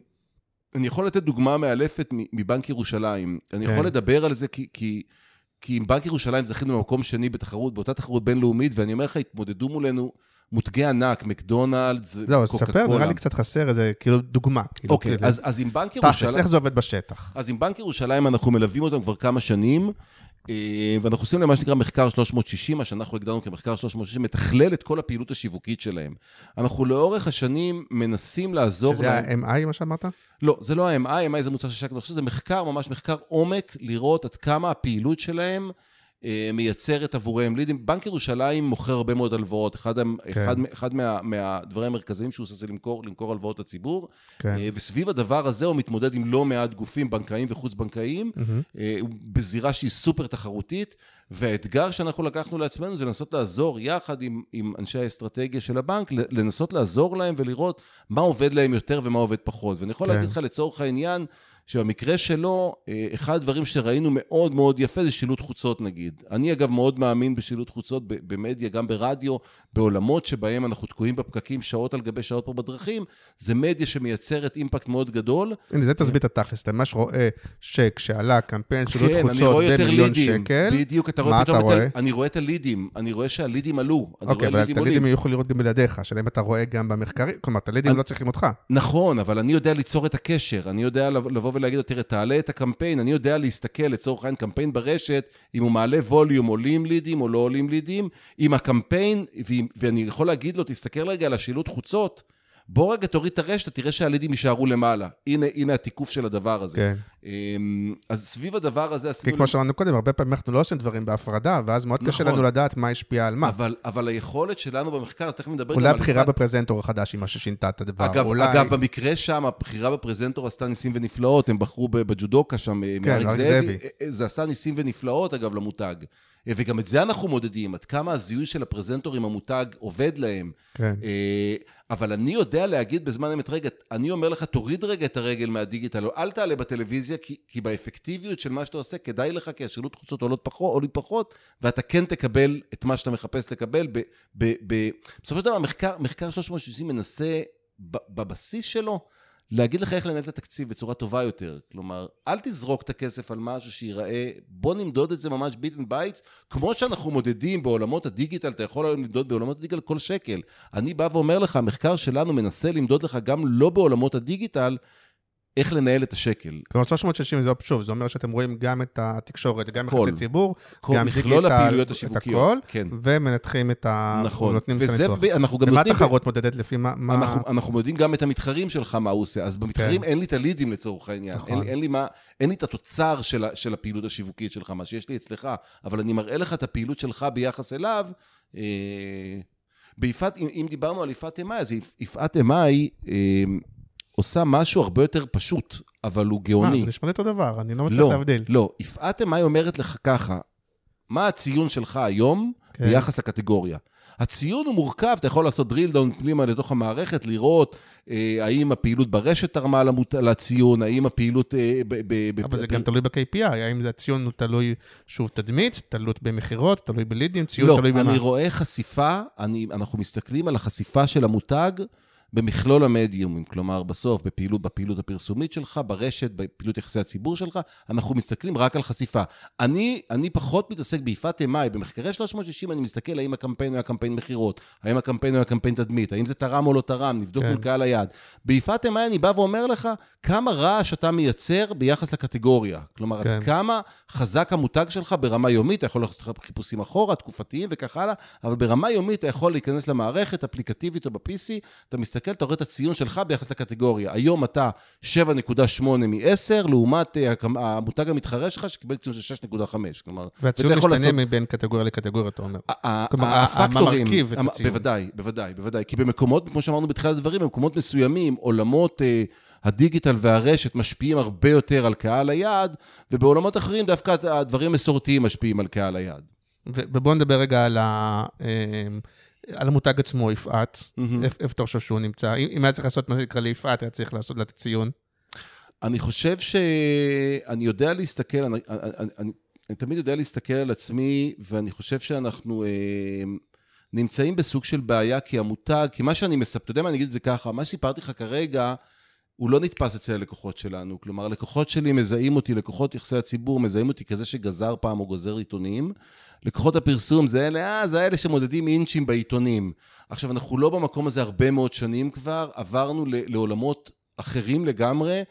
אני יכול לתת דוגמה מאלפת מבנק ירושלים. אני כן. יכול לדבר על זה כי... כי כי עם בנק ירושלים זכינו במקום שני בתחרות, באותה תחרות בינלאומית, ואני אומר לך, התמודדו מולנו מותגי ענק, מקדונלדס, זהו, אז קוקה תספר, קולה. נראה לי קצת חסר איזה, כאילו, דוגמה. כאילו, אוקיי, כאילו, אז, אז עם בנק תכלס, ירושלים... איך זה עובד בשטח? אז עם בנק ירושלים אנחנו מלווים אותם כבר כמה שנים, ואנחנו עושים להם מה שנקרא מחקר 360, מה שאנחנו הגדרנו כמחקר 360, מתכלל את כל הפעילות השיווקית שלהם. אנחנו לאורך השנים מנסים לעזור שזה להם... ה-MI, מה שאמרת? לא, זה לא ה-MI, MI זה מוצר אני חושב שזה מחקר, ממש מחקר עומק, לראות עד כמה הפעילות שלהם אה, מייצרת עבוריהם לידים. בנק ירושלים מוכר הרבה מאוד הלוואות, אחד, כן. אחד, אחד מה, מהדברים המרכזיים שהוא עושה זה למכור, למכור הלוואות לציבור, כן. אה, וסביב הדבר הזה הוא מתמודד עם לא מעט גופים בנקאיים וחוץ-בנקאיים, מהמם. אה, בזירה שהיא סופר תחרותית, והאתגר שאנחנו לקחנו לעצמנו זה לנסות לעזור יחד עם, עם אנשי האסטרטגיה של הבנק, לנסות לעזור להם ולראות מה עובד להם יותר ומה עובד פחות. ואני יכול כן. להגיד לך לצורך העניין, שבמקרה שלו, אה, אחד הדברים שראינו מאוד מאוד יפה זה שילוט חוצות נגיד. אני אגב מאוד מאמין בשילוט חוצות במדיה, גם ברדיו, בעולמות שבהם אנחנו תקועים בפקקים שעות על גבי שעות פה בדרכים, זה מדיה שמייצרת אימפקט מאוד גדול, הנה, זה תסביר את התכלס. אתה ממש רואה שכשעלה קמפיין שילוט כן, אני חוצות רואה במיליון לידים. שקל, בדיוק, אתה רואה מה אתה את ה... רואה? אני רואה את הלידים, אני רואה שהלידים עלו. אוקיי, רואה אבל את. הלידים יכולים לראות גם בלעדיך, השאלה אם אתה רואה גם במחקרים, כלומר, את הלידים אני- לא צריכים אותך. נכון, אבל אני יודע ליצור את הקשר, אני יודע לב- לבוא ולהגיד לו, תראה, תעלה את הקמפיין, אני יודע להסתכל, לצורך העניין, קמפיין ברשת, אם הוא מעלה ווליום, עולים לידים או לא עולים לידים, עם הקמפיין, ואני יכול להגיד לו, תסתכל רגע על השילוט חוצות, בוא רגע תוריד את הרשת, תראה שהלידים יישארו למעלה. הנה, הנה התיקוף של הדבר הזה. כן. אמ, אז סביב הדבר הזה כי עשינו... כמו שאמרנו קודם, הרבה פעמים אנחנו לא עושים דברים בהפרדה, ואז מאוד קשה נכון. לנו לדעת מה השפיע על מה. אבל, אבל היכולת שלנו במחקר, אז תכף נדבר אולי גם על... הבחירה אחד- בפרזנטור החדש היא מה ששינתה את הדבר. אולי... אגב, במקרה שם, הבחירה בפרזנטור עשתה ניסים ונפלאות, הם בחרו בג'ודוקה שם, כן, מאריק אריק זאבי. זאבי. אה, זה עשה ניסים ונפלאות, אגב, למותג. אה, וגם את זה אנחנו מודדים, עד כמה הזיהוי של הפרזנטור עם המותג עובד להם. כן. אה, אבל אני יודע להגיד בזמן אמת, רגע, אני אומר לך, תוריד רגע את הרגל מהדיגיטל, אל תעלה בטלוויזיה, כי, כי באפקטיביות של מה שאתה עושה, כדאי לך, כי השילוט חוצות עולות פחות, עולים פחות, ואתה כן תקבל את מה שאתה מחפש לקבל. ב, ב, ב, בסופו של דבר, מחקר, מחקר 360 מנסה בבסיס שלו, להגיד לך איך לנהל את התקציב בצורה טובה יותר. כלומר, אל תזרוק את הכסף על משהו שיראה, בוא נמדוד את זה ממש bits and bytes, כמו שאנחנו מודדים בעולמות הדיגיטל, אתה יכול היום למדוד בעולמות הדיגיטל כל שקל. אני בא ואומר לך, המחקר שלנו מנסה למדוד לך גם לא בעולמות הדיגיטל, איך לנהל את השקל. כלומר, 360 זה שוב, זה אומר שאתם רואים גם את התקשורת, גם. יחסי ציבור, כל גם מכלול הפעילויות את השיווקיות. כן. ומנתחים את ה... נכון. נותנים את וזה, הניתוח. אנחנו גם ומה. התחרות מודדת לפי מה... מה- אנחנו, אנחנו יודעים גם את המתחרים שלך, מה הוא עושה. אז במתחרים כן. אין לי את הלידים לצורך העניין. נכון. אין, לי- אין, לי מה, אין לי את התוצר של, של הפעילות השיווקית שלך, מה שיש לי אצלך, אבל אני מראה לך את הפעילות שלך ביחס אליו. אה, ביפעת, אם, אם דיברנו על יפעת אמאי, אז יפ- יפעת אמאי אה, עושה משהו הרבה יותר פשוט, אבל הוא מה, גאוני. זה נשמע אותו דבר, אני לא מצליח לא, להבדיל. לא. יפעת אמאי אומרת לך ככה, מה הציון שלך היום כן. ביחס לקטגוריה? הציון הוא מורכב, אתה יכול לעשות drill down פנימה לתוך המערכת, לראות אה, האם הפעילות ברשת תרמה למות, לציון, האם הפעילות... אה, ב, ב, ב, אבל זה ב- גם תלוי ב-KPI, האם זה הציון הוא תלוי, שוב, תדמית, תלוי במכירות, תלוי בלידים, ציון לא, תלוי במה. אני רואה חשיפה, אני, אנחנו מסתכלים על החשיפה של המותג במכלול המדיומים, כלומר בסוף בפעילות, בפעילות הפרסומית שלך, ברשת, בפעילות יחסי הציבור שלך, אנחנו מסתכלים רק על חשיפה. אני, אני פחות מתעסק ביפת אמאי, במחקרי 360 אני מסתכל האם הקמפיין היה קמפיין מכירות, האם הקמפיין היה קמפיין תדמית, האם זה תרם או לא תרם, נבדוק כן. מול קהל היעד. ביפת אמאי אני בא ואומר לך כמה רעש אתה מייצר ביחס לקטגוריה. כלומר, כן. עד כמה חזק המותג שלך ברמה יומית, אתה יכול לעשות חיפושים אחורה, תקופתיים וכך הלאה, אבל ברמה יומית אתה יכול להיכנס למערכת, אפליקטיבית או ב-PC, אתה מסתכל מסתכל, אתה רואה את הציון שלך ביחס לקטגוריה. היום אתה 7.8 מ-10, לעומת אה, המותג המתחרה שלך, שקיבל ציון של 6.5. כלומר, והציון משתנה לעשות... מבין קטגוריה לקטגוריה, אתה אומר. כלומר, הפקטורים, המרכיב את הציון. בוודאי, בוודאי, בוודאי. כי במקומות, כמו שאמרנו בתחילת הדברים, במקומות מסוימים, עולמות... אה, הדיגיטל והרשת משפיעים הרבה יותר על קהל היעד, ובעולמות אחרים דווקא הדברים המסורתיים משפיעים על קהל היעד. ובואו נדבר רגע על, ה, אמ, על המותג עצמו, יפעת. איפה אתה חושב שהוא נמצא? אם היה צריך לעשות מה שנקרא ליפעת, היה צריך לעשות לה את הציון. אני חושב שאני יודע להסתכל, אני, אני, אני, אני תמיד יודע להסתכל על עצמי, ואני חושב שאנחנו אה, נמצאים בסוג של בעיה, כי המותג, כי מה שאני מספר, אתה יודע מה, אני אגיד את זה ככה, מה שסיפרתי לך כרגע, הוא לא נתפס אצל הלקוחות שלנו. כלומר, לקוחות שלי מזהים אותי, לקוחות יחסי הציבור מזהים אותי כזה שגזר פעם או גוזר עיתונים. לקוחות הפרסום זה אלה, אה, זה אלה שמודדים אינצ'ים בעיתונים. עכשיו, אנחנו לא במקום הזה הרבה מאוד שנים כבר, עברנו לעולמות אחרים לגמרי.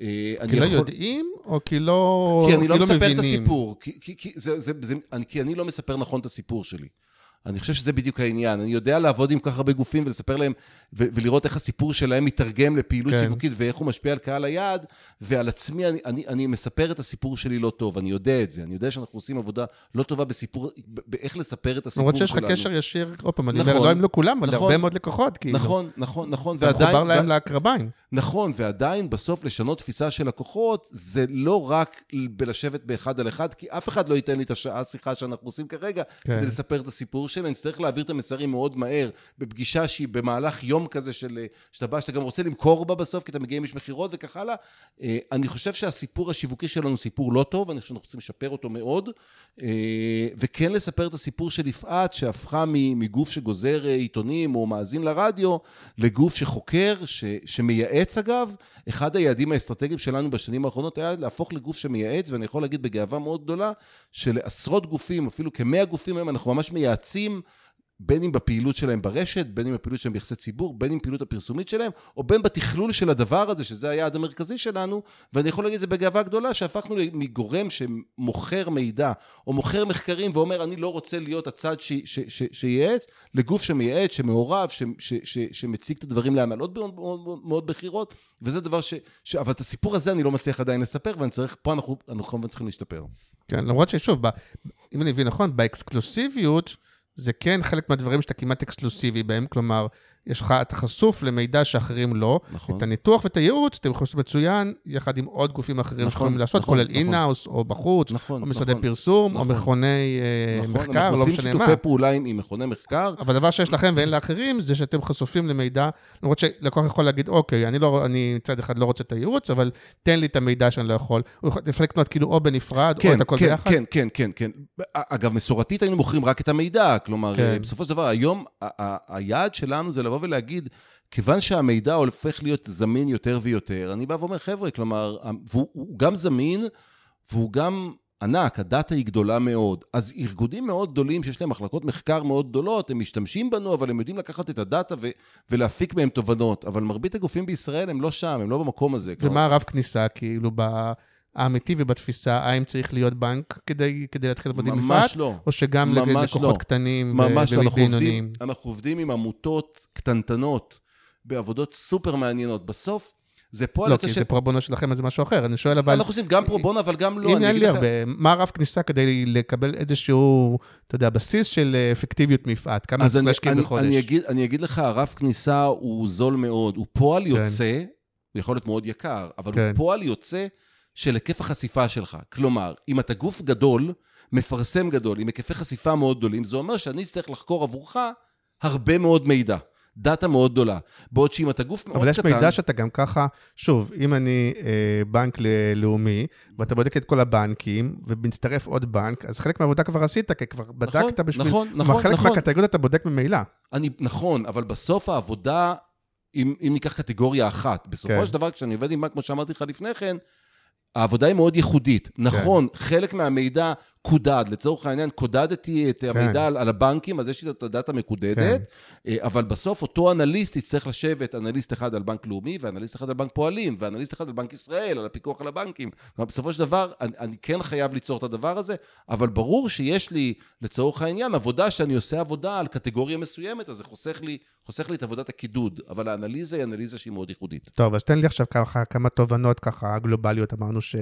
אה, כי לא יכול... יודעים, או כי לא כי אני לא, לא מספר מבינים? את הסיפור. כי, כי, כי, זה, זה, זה, אני, כי אני לא מספר נכון את הסיפור שלי. אני חושב שזה בדיוק העניין. אני יודע לעבוד עם כל כך הרבה גופים ולספר להם, ו- ולראות איך הסיפור שלהם מתרגם לפעילות כן. שיווקית ואיך הוא משפיע על קהל היעד, ועל עצמי אני, אני, אני מספר את הסיפור שלי לא טוב, אני יודע את זה. אני יודע שאנחנו עושים עבודה לא טובה בסיפור, באיך לספר את הסיפור שלנו. למרות שיש לך קשר ישיר, עוד פעם, אני אומר, נכון, לא עם לא כולם, אבל נכון, הרבה מאוד לקוחות, כאילו. נכון, נכון, נכון. ועדיין... אתה מחובר להם לקרביים. נכון, ועדיין בסוף לשנות תפיסה של לקוחות, זה לא רק בלשבת באחד על אחד, כי אף אחד לא ייתן לי את השעה שיחה שאנחנו עושים כרגע, כן. כדי לספר את הסיפור שלי. אני צריך להעביר את המסרים מאוד מהר, בפגישה שהיא במהלך יום כזה של, שאתה בא, שאתה גם רוצה למכור בה בסוף, כי אתה מגיע עם איש מכירות וכך הלאה. אה, אני חושב שהסיפור השיווקי שלנו הוא סיפור לא טוב, אני חושב שאנחנו רוצים לשפר אותו מאוד, אה, וכן לספר את הסיפור של יפעת, שהפכה מגוף שגוזר אה, עיתונים או מאזין לרדיו, לגוף שחוקר, ש, שמייעץ אגב. אחד היעדים האסטרטגיים שלנו בשנים האחרונות היה להפוך לגוף שמייעץ, ואני יכול להגיד בגאווה מאוד גדולה, שלעשרות גופים, אפילו כמאה גופים היום, אנחנו ממש מייעצים בין אם בפעילות שלהם ברשת, בין אם בפעילות שלהם ביחסי ציבור, בין אם פעילות הפרסומית שלהם, או בין בתכלול של הדבר הזה, שזה היעד המרכזי שלנו, ואני יכול להגיד את זה בגאווה גדולה, שהפכנו מגורם שמוכר מידע, או מוכר מחקרים ואומר, אני לא רוצה להיות הצד שייעץ, לגוף שמייעץ, שמעורב, שמציג את הדברים להנהלות מאוד, מאוד, מאוד בכירות, וזה דבר ש, ש... אבל את הסיפור הזה אני לא מצליח עדיין לספר, ואני צריך, פה אנחנו כמובן צריכים להשתפר. כן, למרות ששוב, אם אני מבין נכון, באקסקלוסיביות, זה כן חלק מהדברים שאתה כמעט אקסקלוסיבי בהם, כלומר, יש לך, אתה חשוף למידע שאחרים לא. נכון. את הניתוח ואת הייעוץ, אתם יכולים לעשות מצוין, יחד עם עוד גופים אחרים נכון, שיכולים לעשות, נכון, כולל אינאוס, נכון. או בחוץ, נכון, או משרדי נכון, פרסום, נכון, או מכוני אה, נכון, מחקר, לא משנה מה. אנחנו עושים שיתופי פעולה עם, עם מכוני מחקר. אבל הדבר שיש לכם ואין לאחרים, זה שאתם חשופים למידע, למרות שלקוח יכול להגיד, אוקיי, אני, לא, אני מצד אחד לא רוצה את הייעוץ, אבל תן לי את המידע שאני לא יכול. הוא יכול לפלקט כאילו או בנפרד, כן, או את הכל כן, ביחד. כן, כן, כן, כן. אגב, מסורתית היינו מוכרים רק את המידע, כלומר, כן. בסופו של דבר, היום היעד שלנו זה לבוא ולהגיד, כיוון שהמידע הופך להיות זמין יותר ויותר, אני בא ואומר, חבר'ה, כלומר, והוא גם זמין, והוא גם ענק, הדאטה היא גדולה מאוד. אז ארגונים מאוד גדולים, שיש להם מחלקות מחקר מאוד גדולות, הם משתמשים בנו, אבל הם יודעים לקחת את הדאטה ו- ולהפיק מהם תובנות. אבל מרבית הגופים בישראל הם לא שם, הם לא במקום הזה. ומה הרב כניסה, כאילו, ב... האמיתי ובתפיסה, האם צריך להיות בנק כדי, כדי להתחיל לעבוד עם מפעל? ממש לא. או שגם ללקוחות לא. קטנים ובינוניים? ממש לא. אנחנו עובדים עם עמותות קטנטנות בעבודות סופר מעניינות. בסוף, זה פועל לא, כי ש... זה פרו-בונו שלכם, אז זה משהו אחר. אני שואל, אבל... אנחנו עושים גם פרו-בונו, אבל גם לא. אם אין לי הרבה, מה הרף כניסה כדי לקבל איזשהו, אתה יודע, בסיס של אפקטיביות מפעט? כמה צריך להשקיע בחודש? אני אגיד, אני אגיד לך, הרף כניסה הוא זול מאוד. הוא פועל כן. יוצא, הוא יכול להיות מאוד יקר, אבל כן. הוא פועל יוצא של היקף החשיפה שלך. כלומר, אם אתה גוף גדול, מפרסם גדול, עם היקפי חשיפה מאוד גדולים, זה אומר שאני אצטרך לחקור עבורך הרבה מאוד מידע. דאטה מאוד גדולה. בעוד שאם אתה גוף מאוד קטן... אבל יש מידע שאתה גם ככה, שוב, אם אני אה, בנק לאומי, ואתה בודק את כל הבנקים, ומצטרף עוד בנק, אז חלק מהעבודה כבר עשית, כי כבר נכון, בדקת בשביל... נכון, נכון, חלק נכון. מהקטגוריות אתה בודק ממילא. אני, נכון, אבל בסוף העבודה, אם, אם ניקח קטגוריה אחת, בסופו כן. של דבר, כשאני עובד עם בנק, כמו שאמרתי לך לפני כן, העבודה היא מאוד ייחודית. נכון, כן. חלק מהמידע קודד. לצורך העניין, קודדתי את כן. המידע על, על הבנקים, אז יש לי את הדאטה מקודדת, כן. אה, אבל בסוף אותו אנליסט יצטרך לשבת, אנליסט אחד על בנק לאומי, ואנליסט אחד על בנק פועלים, ואנליסט אחד על בנק ישראל, על הפיקוח על הבנקים. כלומר, בסופו של דבר, אני, אני כן חייב ליצור את הדבר הזה, אבל ברור שיש לי, לצורך העניין, עבודה שאני עושה עבודה על קטגוריה מסוימת, אז זה חוסך לי, חוסך לי את עבודת הקידוד, אבל האנליזה היא אנליזה שהיא מאוד ייחודית. טוב, אז תן לי עכשיו ככה כמה תובנות ככה גלובליות. אמרנו ש...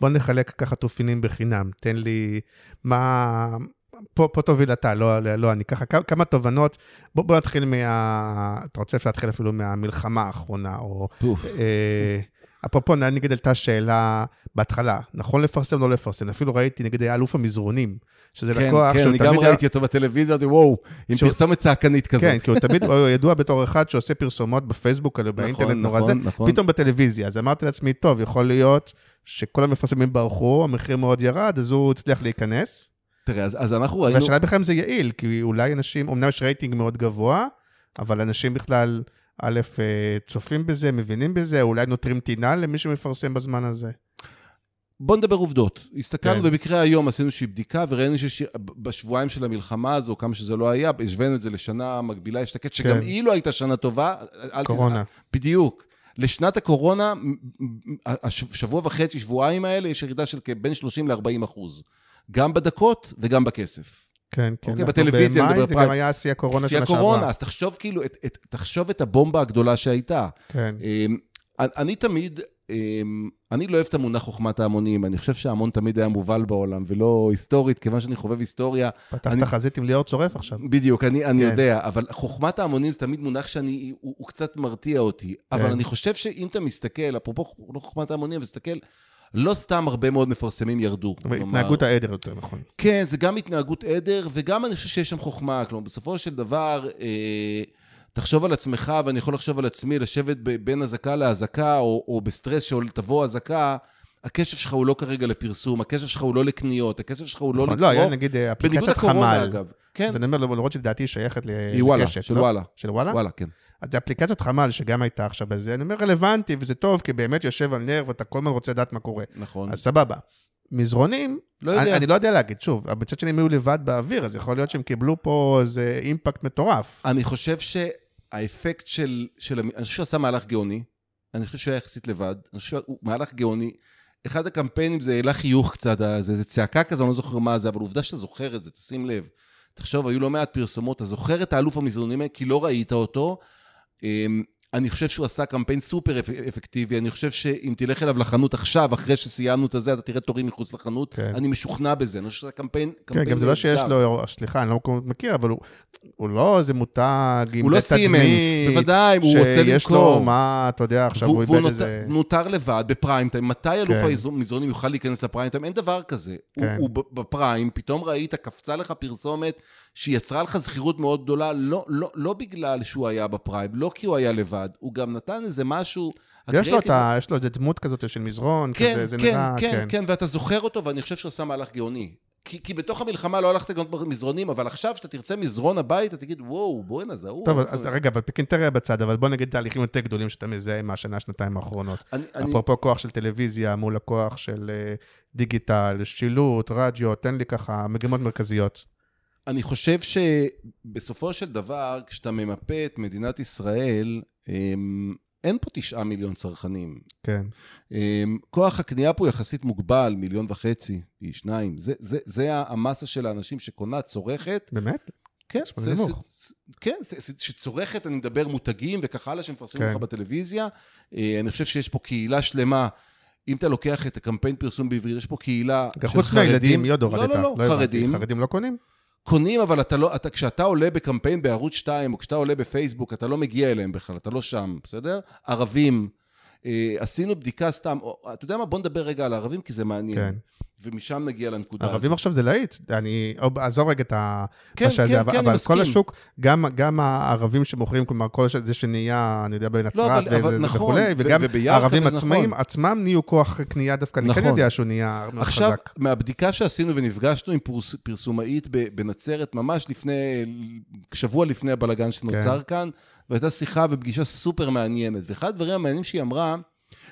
בוא נחלק ככה תופינים בחינם. תן לי מה... פה, פה תוביל אתה, לא, לא אני. ככה כמה תובנות. בוא, בוא נתחיל מה... אתה רוצה אפשר להתחיל אפילו מהמלחמה האחרונה, או... פוף. אה, אפרופו, נגיד עלתה שאלה בהתחלה, נכון לפרסם, לא לפרסם. אפילו ראיתי, נגיד, היה אלוף המזרונים, שזה כן, לקוח כן, שהוא אני גם ראיתי אותו בטלוויזיה, וואו, עם שהוא- פרסומת צעקנית כזאת. כן, כי הוא תמיד הוא ידוע בתור אחד שעושה פרסומות בפייסבוק, או באינטרנט נורא זה, נכון, נכון. פתאום בטלוויזיה. אז אמרתי לעצמי, טוב, יכול להיות שכל המפרסמים ברחו, המחיר מאוד ירד, אז הוא הצליח להיכנס. תראה, אז, אז אנחנו ראינו... והשאלה בכלל אם זה יעיל, כי אולי אנשים, אמנם יש רייטינג מאוד גבוה, אבל אנשים בכלל, א', אה, צופים בזה, מבינים בזה, אולי נותרים טינה למי שמפרסם בזמן הזה. בוא נדבר עובדות. הסתכלנו כן. במקרה היום, עשינו איזושהי בדיקה, וראינו שבשבועיים של המלחמה הזו, כמה שזה לא היה, השווינו את זה לשנה מקבילה אשתקד, שגם כן. היא לא הייתה שנה טובה. אל תז- קורונה. בדיוק. לשנת הקורונה, מ- מ- הש- שבוע וחצי, שבועיים האלה, יש ירידה של בין 30 ל-40 אחוז. גם בדקות וגם בכסף. כן, כן. אוקיי, בטלוויזיה נדבר זה פריים. גם היה שיא הקורונה שיא שנה הקורונה, שעברה. אז תחשוב כאילו, את, את, תחשוב את הבומבה הגדולה שהייתה. כן. אמ, אני אני תמיד, אמ, אני לא אוהב את המונח חוכמת ההמונים, אני חושב שההמון תמיד היה מובל בעולם, ולא היסטורית, כיוון שאני חובב היסטוריה. פתחת אני- חזית עם ליאור צורף עכשיו. בדיוק, אני, אני כן. יודע, אבל חוכמת ההמונים זה תמיד מונח שאני, הוא, הוא קצת מרתיע אותי. אבל כן. אני חושב שאם אתה מסתכל, אפרופו לא חוכמת ההמונים, אבל תסתכל, לא סתם הרבה מאוד מפרסמים ירדו. כלומר- התנהגות העדר יותר נכון. כן, זה גם התנהגות עדר, וגם אני חושב שיש שם חוכמה. כלומר, בסופו של דבר, אה, תחשוב על עצמך, ואני יכול לחשוב על עצמי, לשבת בין אזעקה לאזעקה, או, או בסטרס שתבוא אזעקה, הקשב שלך הוא לא כרגע לפרסום, הקשב שלך הוא לא לקניות, הקשב שלך הוא לא נכון, לא, היה לצרוך. נגיד אה, בניגוד אפליקציית לקורונה, חמ"ל. אגב. כן, אז אני אומר, למרות שלדעתי היא שייכת ל- היא וואלה, לקשת, של לא? וואלה. של וואלה? וואלה, כן. אז אפליקציית חמ"ל שגם הייתה עכשיו בזה, אני אומר רלוונטי וזה טוב, כי באמת יושב על נר ואתה כל הזמן רוצה לדעת מה קורה. נכון. אז סבבה. מזרונים, לא יודע. אני, אני לא יודע להגיד, שוב, מצד שני הם היו לבד באוויר, אז יכול להיות שהם קיבלו פה איזה אימפקט מטורף. אני חושב שהאפקט של, של... אני חושב שהוא עשה מהלך גאוני. אני חושב שהוא היה יחסית לבד. אני חושב שהוא מהלך גאוני. אחד הקמפיינים זה העלה חיוך קצת, זה, זה צעקה כזו, אני לא זוכר מה זה, אבל עובדה שאתה זוכר את זה, תשים לב. תחשוב, היו לא מעט פרסומות, אתה זוכר את האלוף המזרונים כי לא ראית אותו. אמ, אני חושב שהוא עשה קמפיין סופר אפ- אפקטיבי, אני חושב שאם תלך אליו לחנות עכשיו, אחרי שסיימנו את הזה, אתה תראה תורים מחוץ לחנות. כן. אני משוכנע בזה, אני חושב שזה קמפיין... כן, קמפיין גם זה לא שיש. לו, סליחה, אני לא מכיר, אבל הוא, הוא לא איזה מותג עם הוא לא סימנס, בוודאי, הוא רוצה שיש למכור. לו, מה, אתה יודע, עכשיו והוא, הוא והוא איבד נותר, איזה... נותר לבד בפריים טיים. מתי אלוף כן. המזרונים יוכל להיכנס לפריים טיים? אין דבר כזה. הוא, כן. הוא ב- בפריים, פתאום ראית, קפצה לך פרסומת שיצרה לך זכירות מאוד גדולה, לא, לא, לא בגלל שהוא היה בפריים, לא כי הוא היה לבד, הוא גם נתן איזה משהו... יש לו, הקריאטיב- את ה, יש לו איזה דמות כזאת של מזרון, כן, כזה, זה כן, נראה, כן, כן, ואתה זוכר אותו, ואני חושב שהוא עשה מהלך גאוני. כי, כי בתוך המלחמה לא הלכת לקנות מזרונים, אבל עכשיו כשאתה תרצה מזרון הביתה, תגיד, וואו, בוא'נה, זה הוא. טוב, אז זה?" רגע, אבל פיקינטריה בצד, אבל בוא נגיד תהליכים יותר גדולים שאתה מזהה מהשנה, שנתיים האחרונות. אני, אני, אפרופו כוח של טלוויזיה מול הכוח של אה, דיגיטל, שילוט, רדיו, תן לי ככה מגמות מרכזיות. אני חושב שבסופו של דבר, כשאתה ממפה את מדינת ישראל, אמ, אין פה תשעה מיליון צרכנים. כן. אמ, כוח הקנייה פה יחסית מוגבל, מיליון וחצי, פי שניים. זה, זה, זה המסה של האנשים שקונה, צורכת. באמת? כן, זה. זה, כן, זה, זה, שצורכת, אני מדבר מותגים וכך הלאה, שמפרסמים כן. לך בטלוויזיה. אה, אני חושב שיש פה קהילה שלמה. אם אתה לוקח את הקמפיין פרסום בעברית, יש פה קהילה של חרדים. חוץ מהילדים, עוד לא? לא, לא, הבנתי. חרדים. חרדים לא קונים? קונים, אבל אתה לא, אתה, כשאתה עולה בקמפיין בערוץ 2, או כשאתה עולה בפייסבוק, אתה לא מגיע אליהם בכלל, אתה לא שם, בסדר? ערבים, אה, עשינו בדיקה סתם, או, אתה יודע מה? בוא נדבר רגע על הערבים, כי זה מעניין. כן. ומשם נגיע לנקודה ערבים עכשיו זה להיט, אני או, עזוב רגע את ה... כן, מה שזה, כן, אבל, כן, אני אבל מסכים. כל השוק, גם, גם הערבים שמוכרים, כלומר, כל זה שנהיה, אני יודע, בנצרת לא, אבל- אבל וזה- נכון, וכולי, וגם הערבים עצמאים, נכון. עצמם נהיו כוח קנייה דווקא, אני כן נכון. יודע שהוא נהיה מאוד עכשיו, חזק. מהבדיקה שעשינו ונפגשנו עם פרס, פרסומאית בנצרת, ממש לפני, שבוע לפני הבלגן שנוצר כן. כאן, והייתה שיחה ופגישה סופר מעניינת. ואחד הדברים המעניינים שהיא אמרה,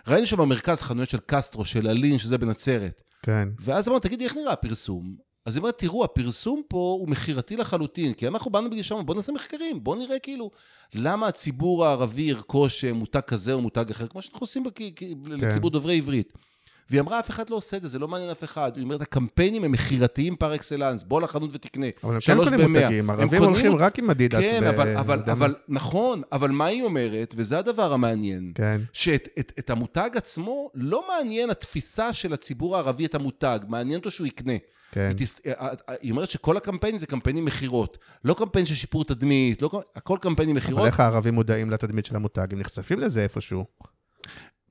ראינו שם במרכז חנויות של קסטרו, של אלין, שזה בנצרת. כן. ואז אמרנו, תגידי, איך נראה הפרסום? אז היא אומרת, תראו, הפרסום פה הוא מכירתי לחלוטין, כי אנחנו באנו בגיל שם, בואו נעשה מחקרים, בואו נראה כאילו, למה הציבור הערבי ירכוש אה, מותג כזה או מותג אחר, כמו שאנחנו עושים בכ... כ- לציבור דוברי עברית. והיא אמרה, אף אחד לא עושה את זה, זה לא מעניין אף אחד. היא אומרת, הקמפיינים הם מכירתיים פר אקסלנס, בוא לחנות ותקנה. אבל הם כן קונים. מותגים, ערבים קונים הולכים רק עם אדידס. כן, ו- אבל, אבל, אבל. נכון, אבל מה היא אומרת, וזה הדבר המעניין, כן, שאת את, את המותג עצמו לא מעניין התפיסה של הציבור הערבי את המותג, מעניין אותו שהוא יקנה. כן. היא, תס... אה, היא אומרת שכל הקמפיינים זה קמפיינים מכירות. לא קמפיין של שיפור תדמית, לא... הכל קמפיינים אבל מכירות. איך הערבים מודעים לתדמית של המותג? הם נחשפים לזה איפשהו.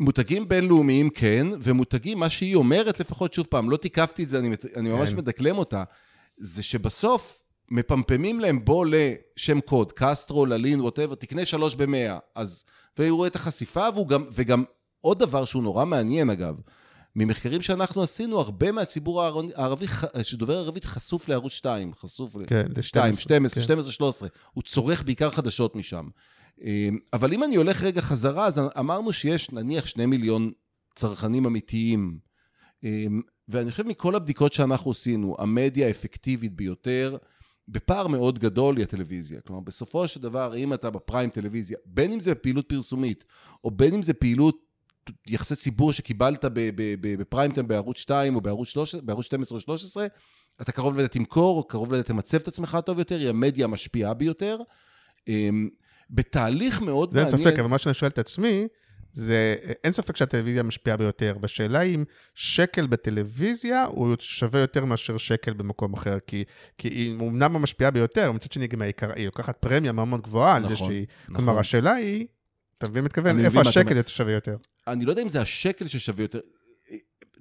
מותגים בינלאומיים כן, ומותגים, מה שהיא אומרת לפחות, שוב פעם, לא תיקפתי את זה, אני, אני ממש כן. מדקלם אותה, זה שבסוף מפמפמים להם בוא לשם קוד, קסטרו, ללין, ווטאבר, תקנה שלוש במאה. אז, והוא רואה את החשיפה, גם, וגם עוד דבר שהוא נורא מעניין אגב, ממחקרים שאנחנו עשינו, הרבה מהציבור הערבי, שדובר ערבית חשוף לערוץ 2, חשוף. כן, ל-12. 2, 12, כן. 12, 13. הוא צורך בעיקר חדשות משם. אמ, אבל אם אני הולך רגע חזרה, אז אמרנו שיש נניח שני מיליון צרכנים אמיתיים. אמ, ואני חושב מכל הבדיקות שאנחנו עשינו, המדיה האפקטיבית ביותר, בפער מאוד גדול היא הטלוויזיה. כלומר, בסופו של דבר, אם אתה בפריים טלוויזיה, בין אם זה פעילות פרסומית, או בין אם זה פעילות יחסי ציבור שקיבלת בפריים טיים בערוץ 2 או בערוץ 13, בערוץ 12 או 13, אתה קרוב לזה תמכור, או קרוב לזה תמצב את עצמך טוב יותר, היא המדיה המשפיעה ביותר. בתהליך מאוד זה אין מעניין... ספק, אבל מה שאני שואל את עצמי, זה, אין ספק שהטלוויזיה משפיעה ביותר, והשאלה אם שקל בטלוויזיה הוא שווה יותר מאשר שקל במקום אחר, כי, כי היא אמנם המשפיעה ביותר, מצד שני גם העיקר, היא לוקחת פרמיה מאוד מאוד גבוהה על זה נכון, שהיא... נכון. כלומר, השאלה היא, אתה מבין מתכוון? איפה אתה השקל. יותר שווה יותר? אני לא יודע אם זה השקל ששווה יותר.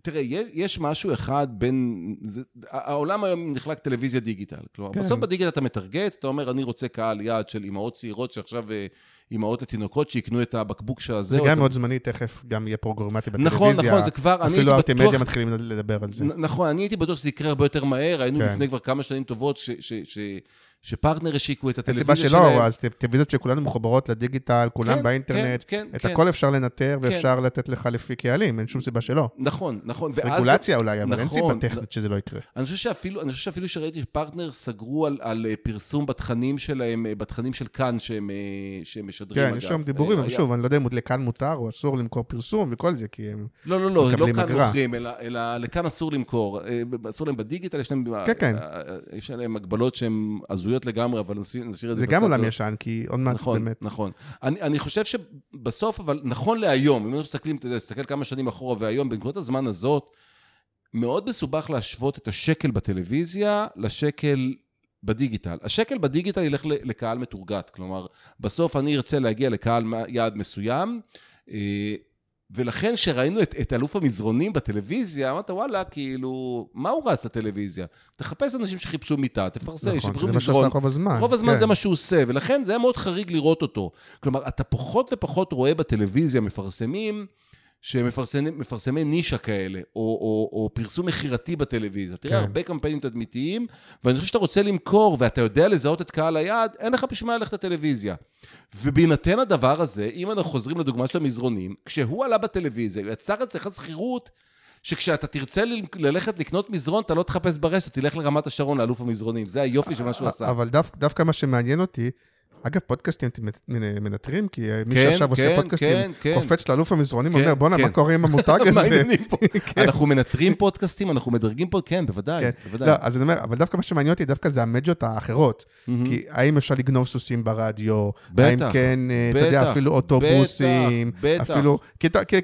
תראה, יש- יש משהו אחד בין... זה, העולם היום נחלק טלוויזיה דיגיטל. כלומר, כן. בסוף בדיגיטל אתה מטרגט, אתה אומר, אני רוצה קהל יעד של אימהות צעירות שעכשיו... אה, אימהות לתינוקות שיקנו את הבקבוק של זה גם מאוד זמני, תכף גם יהיה פרוגרמטי בטלוויזיה. נכון, נכון, זה כבר... אני אפילו הייתי הארטימדיה בטוח- מתחילים לדבר על זה. נכון, אני הייתי בטוח שזה יקרה הרבה יותר מהר, היינו כן. לפני כבר כמה שנים טובות שפרטנר השיקו את אין הטלוויזיה סיבה שלהם. שלא, אז טלוויזיות שכולנו מחוברות לדיגיטל, כולם כן, באינטרנט, כן, כן, את כן. הכל אפשר לנטר כן. ואפשר לתת לך לפי קהלים, אין שום סיבה שלא. נכון, נכון. רגולציה אולי, אבל אין סיבה נכון, טכנית שזה לא יקרה. אני חושב שאפילו, אני חושב שאפילו שראיתי שפרטנר סגרו על, על אה, פרסום בתכנים שלהם, אה, בתכנים של כאן שהם, אה, שהם משדרים, כן, יש שם דיבורים, אבל שוב, אני לא יודע אם לכאן מותר או אסור למכור פרסום וכל זה, כי הם... לא, לא, לא, לא כאן. מוכרים, אלא, אלא לכאן אסור למכור. אסור להם בדיגיטל, יש להם... כן, כן. יש להם הגבלות שהן הזויות לגמרי, אבל נשאיר את זה זה בצד. גם עולם לא- ישן, כי עוד מעט נכון, באמת... נכון. אני, אני חושב שבסוף, אבל נכון להיום, אם אנחנו מסתכלים, אתה יודע, תסתכל כמה שנים אחורה והיום, בנקודת הזמן הזאת, מאוד מסובך להשוות את השקל בטלוויזיה לשקל בדיגיטל. השקל בדיגיטל ילך לקהל מתורגת, כלומר, בסוף אני ארצה להגיע לקהל יעד מסוים, אה, ולכן כשראינו את, את אלוף המזרונים בטלוויזיה, אמרת, וואלה, כאילו, מה הוא רץ לטלוויזיה? תחפש אנשים שחיפשו מיטה, תפרסם, נכון, שחיפשו זה מה. שעשה רוב הזמן. רוב הזמן כן. זה מה שהוא עושה, ולכן זה היה מאוד חריג לראות אותו. כלומר, אתה פחות ופחות רואה בטלוויזיה מפרסמים שהם מפרסמי, מפרסמי נישה כאלה, או, או, או פרסום מכירתי בטלוויזיה. תראה, כן. הרבה קמפיינים תדמיתיים, ואני חושב שאתה רוצה למכור, ואתה יודע לזהות את קהל היעד, אין לך בשביל מה ללכת לטלוויזיה. ובהינתן הדבר הזה, אם אנחנו חוזרים לדוגמה של המזרונים, כשהוא עלה בטלוויזיה, הוא יצר אצלך שכירות, שכשאתה תרצה ללכת לקנות מזרון, אתה לא תחפש ברשת, תלך לרמת השרון, לאלוף המזרונים. זה היופי של מה שהוא עשה. אבל דווקא מה שמעניין אותי, אגב, פודקאסטים מנטרים, כי מי כן, שעכשיו עושה כן, פודקאסטים, כן, כן. קופץ לאלוף המזרונים, כן, אומר, בואנה, כן. מה קורה עם המותג הזה? אנחנו מנטרים פודקאסטים, אנחנו מדרגים פה, כן, בוודאי. בוודאי. לא, אז אני אומר, אבל דווקא מה שמעניין אותי דווקא זה המדיות האחרות. כי האם אפשר לגנוב סוסים ברדיו? בטח, האם כן, אה, אתה יודע, אפילו אוטובוסים? אפילו,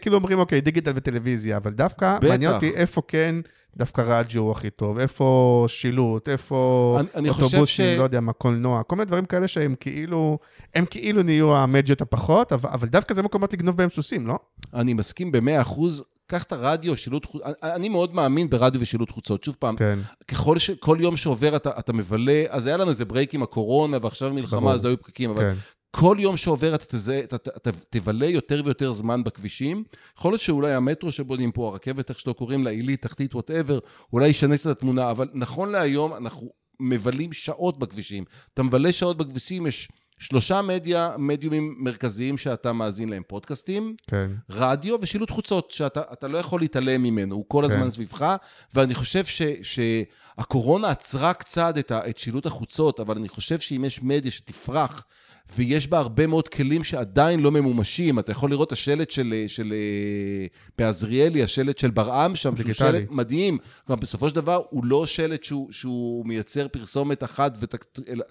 כאילו אומרים, אוקיי, דיגיטל וטלוויזיה, אבל דווקא. מעניין אותי איפה כן דווקא רדיו הוא הכי טוב, איפה שילוט, איפה אני- אני אוטובוסים, ש- לא יודע מה, קולנוע, כל מיני דברים כאלה שהם כאילו, הם כאילו נהיו המדיות הפחות, אבל, אבל דווקא זה מקומות לגנוב בהם סוסים, לא? אני מסכים במאה אחוז. קח את הרדיו, שילוט חוצות. אני מאוד מאמין ברדיו ושילוט חוצות. שוב פעם, כן. ככל ש... כל יום שעובר אתה, אתה מבלה, אז היה לנו איזה break עם הקורונה, ועכשיו מלחמה, ברור. אז לא היו פקקים, אבל כן. כל יום שעובר אתה, תזה, אתה, אתה, אתה תבלה יותר ויותר זמן בכבישים. יכול להיות שאולי המטרו שבונים פה, הרכבת, איך שלא קוראים לה, עילית, תחתית, whatever, אולי ישנה קצת התמונה, אבל נכון להיום אנחנו מבלים שעות בכבישים. אתה מבלה שעות בכבישים, יש שלושה מדיה, מדיומים מרכזיים שאתה מאזין להם, פודקאסטים, כן. רדיו ושילוט חוצות, שאתה אתה לא יכול להתעלם ממנו, הוא כל הזמן כן. סביבך, ואני חושב ש, שהקורונה עצרה קצת את, ה, את שילוט החוצות, אבל אני חושב שאם יש מדיה שתפרח, ויש בה הרבה מאוד כלים שעדיין לא ממומשים, אתה יכול לראות את השלט של, של אה, בעזריאלי, השלט של ברעם שם, שהוא דיגיטלי. שלט מדהים. כלומר, בסופו של דבר, הוא לא שלט שהוא, שהוא מייצר פרסומת אחת, ות,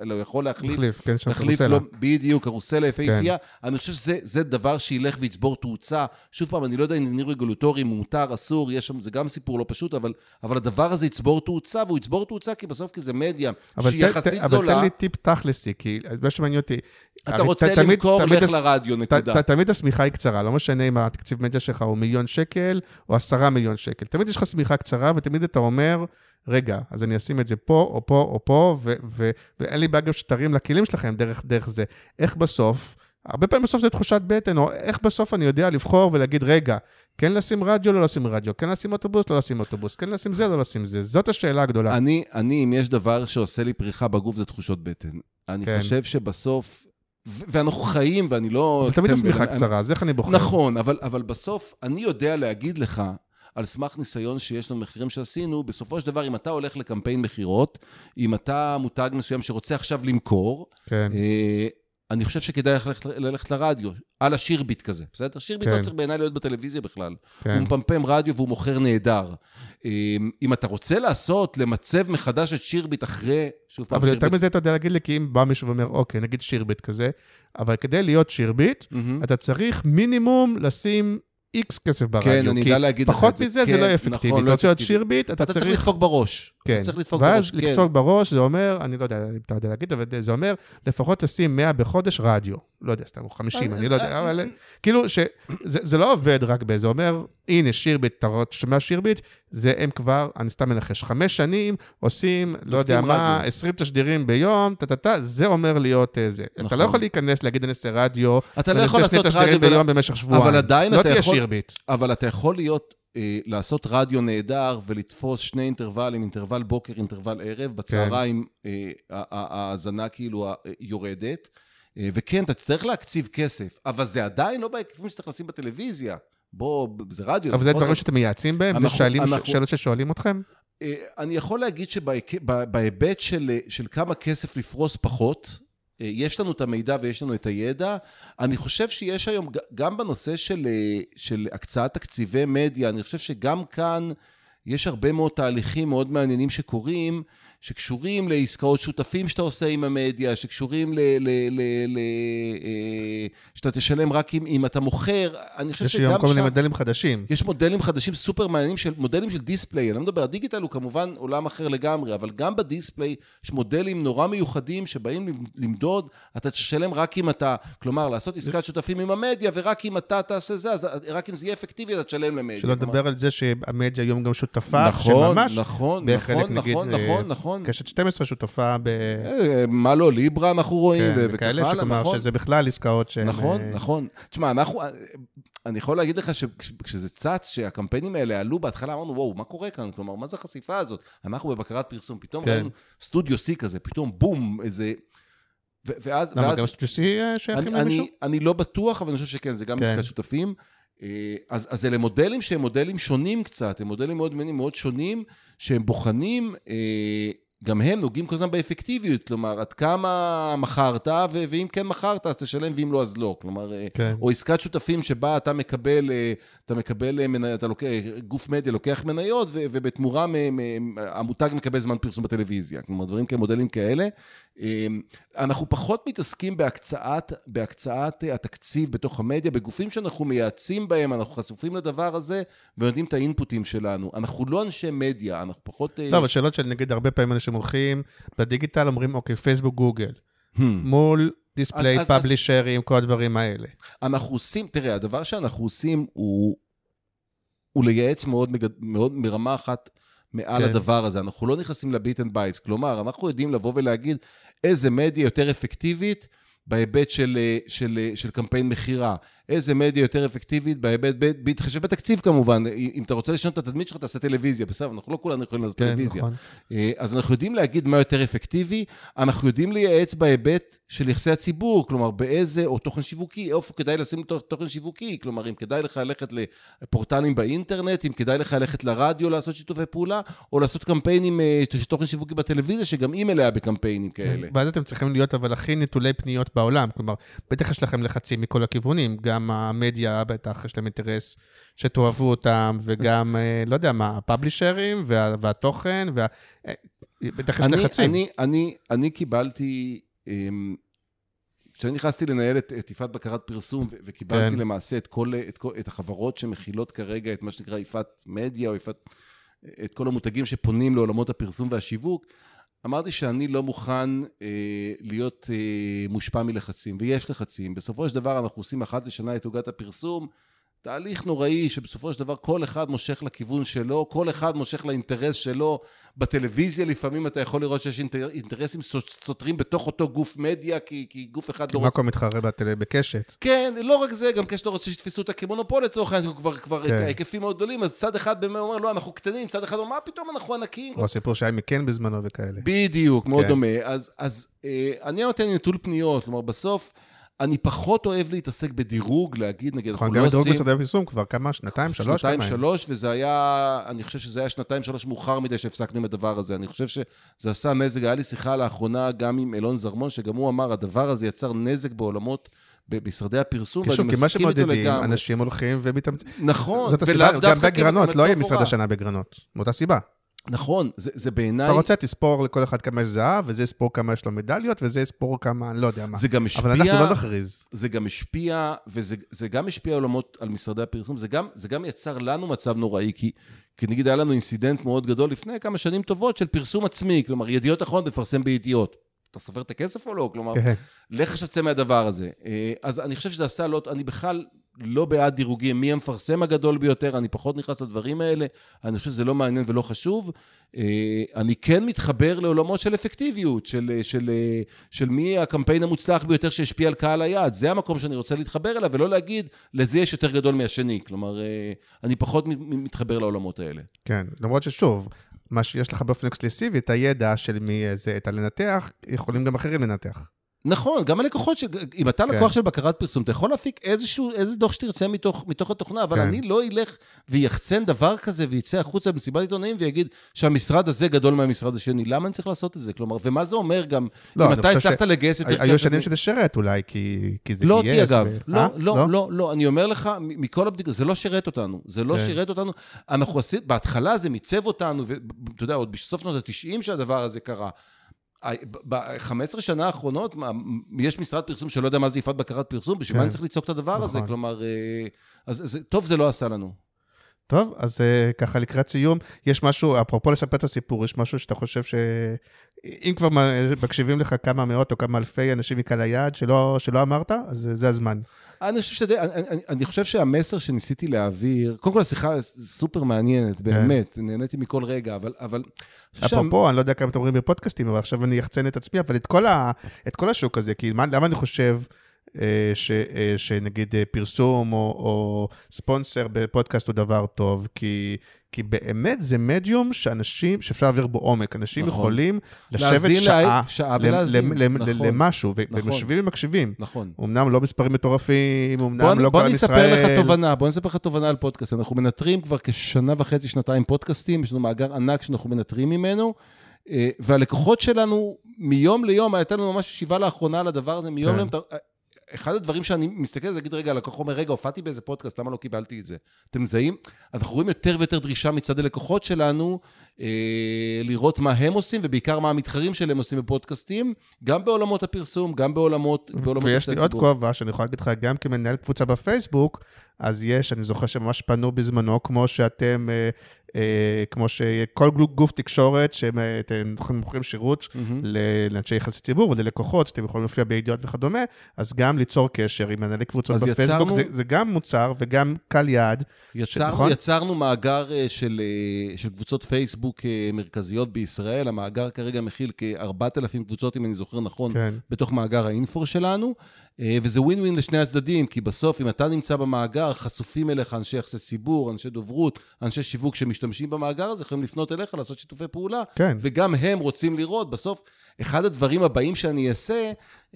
אלא הוא יכול להחליף מחליף, כן, שם להחליף, קרוסלה. לא, בדיוק, קרוסלה יפהפייה. כן. אני חושב שזה זה דבר שילך ויצבור תאוצה. שוב פעם, אני לא יודע אם עניינים רגולטוריים, מותר, אסור, יש שם, זה גם סיפור לא פשוט, אבל, אבל הדבר הזה יצבור תאוצה, והוא יצבור תאוצה כי בסוף, כי זה מדיה שהיא יחסית תן- אבל זולה. תן לי טיפ תכלסי, כי מה שמעניין אותי... אתה רוצה ת- למכור, תמיד לך לרדיו, ת- נקודה. ת- תמיד השמיכה היא קצרה, לא משנה אם התקציב מדיה שלך הוא מיליון שקל או עשרה מיליון שקל. תמיד יש לך שמיכה קצרה, ותמיד אתה אומר, רגע, אז אני אשים את זה פה, או פה, או פה, ו- ו- ואין לי בעיה גם שתרים לכלים שלכם דרך, דרך זה. איך בסוף, הרבה פעמים בסוף זה תחושת בטן, או איך בסוף אני יודע לבחור ולהגיד, רגע, כן לשים רדיו, לא לשים רדיו, כן לשים אוטובוס, לא לשים אוטובוס, כן לשים זה, לא לשים זה. זאת השאלה הגדולה. אני, אני, אם יש דבר שעושה לי פריחה בגוף, זה תחושות בטן. אני כן. חושב שבסוף, ואנחנו חיים, ואני לא... תמיד השמיכה קצרה, אז איך אני בוחר? נכון, אבל, אבל בסוף, אני יודע להגיד לך, על סמך ניסיון שיש לנו במחירים שעשינו, בסופו של דבר, אם אתה הולך לקמפיין מכירות, אם אתה מותג מסוים שרוצה עכשיו למכור, כן. אה, אני חושב שכדאי ללכת, ללכת לרדיו, על השירביט כזה, בסדר? שירביט כן. לא צריך בעיניי להיות בטלוויזיה בכלל. כן. הוא מפמפם רדיו והוא מוכר נהדר. אה, אם אתה רוצה לעשות, למצב מחדש את שירביט אחרי, שוב פעם, אבל יותר שירביט... מזה אתה יודע להגיד לי, כי אם בא מישהו ואומר, אוקיי, נגיד שירביט כזה, אבל כדי להיות שירביט, מהמם. אתה צריך מינימום לשים איקס כסף ברדיו. כן, אני אדע להגיד לך את פחות זה. מזה זה כן, לא נכון, אפקטיבי. לא אתה רוצה להיות. שירביט, אתה אתה צריך צריך... לדפוק בראש. כן, צריך לדפוק ואז בראש, כן. לקצוב בראש, זה אומר, אני לא יודע אם אתה יודע להגיד, אבל זה אומר לפחות לשים 100 בחודש רדיו. לא יודע, סתם, או 50, אני לא יודע, אבל כאילו, שזה זה לא עובד רק בזה, זה אומר, הנה, שירביט, אתה רואה, שומע שירביט, זה הם כבר, אני סתם מנחש, חמש שנים עושים, לא יודע מה, רדיו. 20 תשדירים ביום, טה-טה-טה, זה אומר להיות אה, זה. אתה נכון. לא יכול להיכנס, להגיד, אני אעשה רדיו, אתה לא יכול לעשות רדיו ביום במשך שבועיים. אבל עדיין לא אתה תהיה יכול- שירביט. אבל אתה יכול להיות, אה, לעשות רדיו נהדר ולתפוס שני אינטרוולים, אינטרוול בוקר, אינטרוול ערב, בצהריים אה, ההאזנה כאילו אה, יורדת, אה, וכן, אתה תצטרך להקציב כסף, אבל זה עדיין לא בהיקפים שצריך לשים בטלוויזיה. בוא, זה רדיו. אבל זה דברים שאתם מייעצים בהם? זה אנחנו- שאלים- אנחנו- שאלות ששואלים אתכם? אה, אני יכול להגיד שבהיבט של, אה, של כמה כסף לפרוס פחות, אה, יש לנו את המידע ויש לנו את הידע. אני חושב שיש היום, גם בנושא של, אה, של הקצאת תקציבי מדיה, אני חושב שגם כאן יש הרבה מאוד תהליכים מאוד מעניינים שקורים, שקשורים לעסקאות שותפים שאתה עושה עם המדיה, שקשורים ל... ל, ל, ל אה, שאתה תשלם רק אם, אם אתה מוכר. אני חושב יש שגם היום כל מיני שם- מודלים חדשים. יש מודלים חדשים סופר מעניינים, של, מודלים של דיספליי, אני לא מדבר, הדיגיטל הוא כמובן עולם אחר לגמרי, אבל גם בדיספליי יש מודלים נורא מיוחדים שבאים למדוד, אתה תשלם רק אם אתה, כלומר, לעשות עסקת שותפים עם המדיה, ורק אם אתה תעשה זה, אז רק אם זה יהיה אפקטיבי, אתה תשלם למדיה. שלא לדבר על זה שהמדיה היום גם שותפה, נכון, שממש נכון, בחלק, נכון, נגיד, נכון, אה, נכון, נכון. קשת 12 שותפה ב... אה, מה לא, ליברה אנחנו רואים, כן, וכך הלאה, שכלומר, נכון. שזה בכלל עסקאות שהן... נכון, אה, נכון. תשמע, אנחנו, אני יכול להגיד לך שכשזה צץ, שהקמפיינים האלה עלו, בהתחלה אמרנו, וואו, מה קורה כאן? כלומר, מה זה החשיפה הזאת? אנחנו בבקרת פרסום, פתאום כן. ראינו סטודיו C כזה, פתאום בום, איזה... ואז... למה, ואז גם סטודיו אה, שייכים למישהו? אני, אני לא בטוח, אבל אני חושב שכן, זה גם כן. עסקת שותפים. אה, אז, אז אלה מודלים שהם מודלים שונים קצת, הם מודלים מאוד מעניינים, מאוד שונים, שהם בוחנים, אה, גם הם נוגעים כל הזמן באפקטיביות, כלומר, עד כמה מכרת, ו- ואם כן מכרת, אז תשלם, ואם לא, אז לא. כלומר, אה, כן. או עסקת שותפים שבה אתה מקבל, אתה מקבל אתה לוקח, גוף מדיה לוקח מניות, ו- ובתמורה המותג מקבל זמן פרסום בטלוויזיה. כלומר, דברים כאלה, מודלים כאלה. אה, אנחנו פחות מתעסקים בהקצאת, בהקצאת התקציב בתוך המדיה, בגופים שאנחנו מייעצים בהם, אנחנו חשופים לדבר הזה, ונותנים את האינפוטים שלנו. אנחנו לא אנשי מדיה, אנחנו פחות... אה, לא, אבל שאלות של נגיד הרבה פעמים אנשים הולכים בדיגיטל, אומרים, אוקיי, פייסבוק, גוגל, Hmm. מול display, פאבלישרים, כל הדברים האלה. אנחנו עושים, תראה, הדבר שאנחנו עושים הוא, הוא לייעץ מאוד, מגד, מאוד מרמה אחת מעל כן. הדבר הזה. אנחנו לא נכנסים ל bits and bytes. כלומר, אנחנו יודעים לבוא ולהגיד איזה מדיה יותר אפקטיבית בהיבט של, אה, של, אה, של קמפיין מכירה? איזה מדיה יותר אפקטיבית בהיבט, בהתחשב בתקציב כמובן. אם אתה רוצה לשנות את התדמית שלך, תעשה טלוויזיה, בסדר, אנחנו לא כולנו יכולים לעשות כן, טלוויזיה. נכון. אה, אז אנחנו יודעים להגיד מה יותר אפקטיבי, אנחנו יודעים לייעץ בהיבט של יחסי הציבור, כלומר, באיזה, או תוכן שיווקי, איפה כדאי לשים תוכן שיווקי, כלומר, אם כדאי לך ללכת לפורטלים באינטרנט, אם כדאי לך ללכת לרדיו לעשות שיתופי פעולה, או לעשות קמפיינים של תוכן שיווקי בטלוויזיה, שגם היא מלאה בקמפיינים כאלה. ואז אתם צריכים להיות אבל הכי נטולי פניות בעולם, כלומר, בטח יש לכם לחצים מכל הכיוונים, גם המדיה, בטח יש להם אינטרס שתאהבו אותם, וגם, אה, לא יודע מה, הפאבלישרים וה, והתוכן, וה... אה, בטח יש אני, לחצים. אני, אני, אני קיבלתי, אמ, כשאני נכנסתי לנהל את, את יפעת בקרת פרסום, וקיבלתי כן. למעשה את כל, את, כל, את החברות שמכילות כרגע את מה שנקרא יפעת מדיה, או יפעת, את כל המותגים שפונים לעולמות הפרסום והשיווק, אמרתי שאני לא מוכן אה, להיות אה, מושפע מלחצים, ויש לחצים. בסופו של דבר אנחנו עושים אחת לשנה את עוגת הפרסום, תהליך נוראי שבסופו של דבר כל אחד מושך לכיוון שלו, כל אחד מושך לאינטרס שלו. בטלוויזיה לפעמים אתה יכול לראות שיש אינטר, אינטרסים סותרים בתוך אותו גוף מדיה, כי, כי גוף אחד לא רוצה... מה מתחרה בטל... בקשת. כן, לא רק זה, גם קשת לא רוצה שיתפסו אותה כמונופול לצורך העניין, כבר, כבר כן. היקפים מאוד גדולים, אז צד אחד באמת אומר, לא, אנחנו קטנים, צד אחד אומר, מה פתאום אנחנו ענקים. או הסיפור שהיה מכן בזמנו וכאלה. בדיוק, מאוד כן. דומה. אז, אז אה, אני נותן נטול פניות, כלומר, בסוף... אני פחות אוהב להתעסק בדירוג, להגיד, נגיד, אנחנו לא עושים... גם בדירוג משרדי הפרסום כבר כמה, שנתיים, שלוש? שנתיים, שלוש, וזה היה, אני חושב שזה היה שנתיים, שלוש מאוחר מדי שהפסקנו עם הדבר הזה. אני חושב שזה עשה נזק. היה לי שיחה לאחרונה גם עם אילון זרמון, שגם הוא אמר, הדבר הזה יצר נזק בעולמות במשרדי הפרסום, ואני מסכים איתו לגמרי. כי מה שמודדים, אנשים הולכים ומתאמצים. נכון. זאת הסיבה, גם בגרנות, לא יהיה משרד השנה בגרנות, מאותה סיבה. נכון, זה, זה בעיניי... אתה רוצה, תספור לכל אחד כמה יש זהב, וזה יספור כמה יש לו מדליות, וזה יספור כמה, אני לא יודע מה. זה גם השפיע... אבל אנחנו לא נכריז. זה גם השפיע, וזה גם השפיע עולמות על משרדי הפרסום, זה גם, זה גם יצר לנו מצב נוראי, כי, כי נגיד היה לנו אינסידנט מאוד גדול לפני כמה שנים טובות של פרסום עצמי, כלומר, ידיעות אחרונות לפרסם בידיעות. אתה סופר את הכסף או לא? כלומר, כן. לך עכשיו צא מהדבר הזה. אז אני חושב שזה עשה לא... אני בכלל לא בעד דירוגים, מי המפרסם הגדול ביותר, אני פחות נכנס לדברים האלה, אני חושב שזה לא מעניין ולא חשוב. אני כן מתחבר לעולמות של אפקטיביות, של, של, של מי הקמפיין המוצלח ביותר שהשפיע על קהל היעד. זה המקום שאני רוצה להתחבר אליו, ולא להגיד, לזה יש יותר גדול מהשני. כלומר, אני פחות מתחבר לעולמות האלה. כן, למרות ששוב, מה שיש לך באופן אקסקלסיבי, את הידע של מי זה, את הלנתח, יכולים גם אחרים לנתח. נכון, גם הלקוחות, ש... אם אתה לקוח כן. של בקרת פרסום, אתה יכול להפיק איזשהו, איזה דוח שתרצה מתוך, מתוך התוכנה, אבל כן. אני לא אלך ויחצן דבר כזה ויצא החוצה במסיבת עיתונאים ויגיד שהמשרד הזה גדול מהמשרד השני. למה אני צריך לעשות את זה? כלומר, ומה זה אומר גם, לא, אם אתה הצלחת ש... לגייס יותר כסף... היו שנים שזה שרת אולי, כי, כי זה לא גייס. לא אותי אגב, ו... לא, אה? לא, לא, לא, לא, אני אומר לך, מכל הבדיקות, זה לא שירת אותנו, זה לא כן. שירת אותנו. אנחנו עשית, בהתחלה זה מיצב אותנו, ואתה יודע, עוד בסוף שנות ה-90 שהדבר הזה קרה. ב-15 שנה האחרונות, יש משרד פרסום שלא יודע מה זה יפעת בקרת פרסום, בשביל מה אני צריך לצעוק את הדבר הזה? נכון. כלומר, אז טוב זה לא עשה לנו. טוב, אז ככה לקראת סיום, יש משהו, אפרופו לספר את הסיפור, יש משהו שאתה חושב ש... אם כבר מקשיבים לך כמה מאות או כמה אלפי אנשים מקהל היעד שלא, שלא אמרת, אז זה הזמן. אני חושב, שדי, אני, אני, אני חושב שהמסר שניסיתי להעביר, קודם כל השיחה סופר מעניינת, באמת, כן. נהניתי מכל רגע, אבל... אבל אפרופו, שם... אני לא יודע כמה אתם אומרים בפודקאסטים, אבל עכשיו אני אחצן את עצמי, אבל את כל, ה, את כל השוק הזה, כי מה, למה אני חושב... ש, שנגיד פרסום או, או ספונסר בפודקאסט הוא דבר טוב, כי, כי באמת זה מדיום שאנשים, שאפשר להעביר בו עומק. אנשים נכון. יכולים לשבת שעה, שעה ולהאזין, נכון. למשהו, נכון. ומשווים ומקשיבים. נכון. אמנם לא מספרים מטורפים, אמנם לא כל ישראל. בוא אני אספר לך תובנה, בוא אני אספר לך תובנה על פודקאסט. אנחנו מנטרים כבר כשנה וחצי, שנתיים פודקאסטים, יש לנו מאגר ענק שאנחנו מנטרים ממנו. והלקוחות שלנו, מיום ליום, הייתה לנו ממש ישיבה לאחרונה על הדבר הזה, מיום כן. ליום, אחד הדברים שאני מסתכל, זה להגיד, רגע, הלקוח אומר, רגע, הופעתי באיזה פודקאסט, למה לא קיבלתי את זה? אתם מזהים? אנחנו רואים יותר ויותר דרישה מצד הלקוחות שלנו, אה, לראות מה הם עושים, ובעיקר מה המתחרים שלהם עושים בפודקאסטים, גם בעולמות הפרסום, גם בעולמות... בעולמות ויש לי עוד כובע שאני יכול להגיד לך, גם כמנהל קבוצה בפייסבוק, אז יש, אני זוכר שממש פנו בזמנו, כמו שאתם, אה, אה, כמו שכל גוף תקשורת, שאתם מוכרים שירות mm-hmm. לאנשי יחסי ציבור וללקוחות, שאתם יכולים להופיע בידיעות וכדומה, אז גם ליצור קשר עם מנהלי קבוצות בפייסבוק, יצרנו... זה, זה גם מוצר וגם קל יעד. יצרנו, ש... נכון? יצרנו מאגר אה, של, אה, של קבוצות פייסבוק. אה, מרכזיות בישראל. המאגר כרגע מכיל כ-4,000 קבוצות, אם אני זוכר נכון, כן. בתוך מאגר האינפור שלנו, וזה ווין ווין לשני הצדדים, כי בסוף, אם אתה נמצא במאגר, חשופים אליך אנשי יחסי ציבור, אנשי דוברות, אנשי שיווק שמשתמשים במאגר הזה, יכולים לפנות אליך, לעשות שיתופי פעולה, כן. וגם הם רוצים לראות. בסוף, אחד הדברים הבאים שאני אעשה, אה,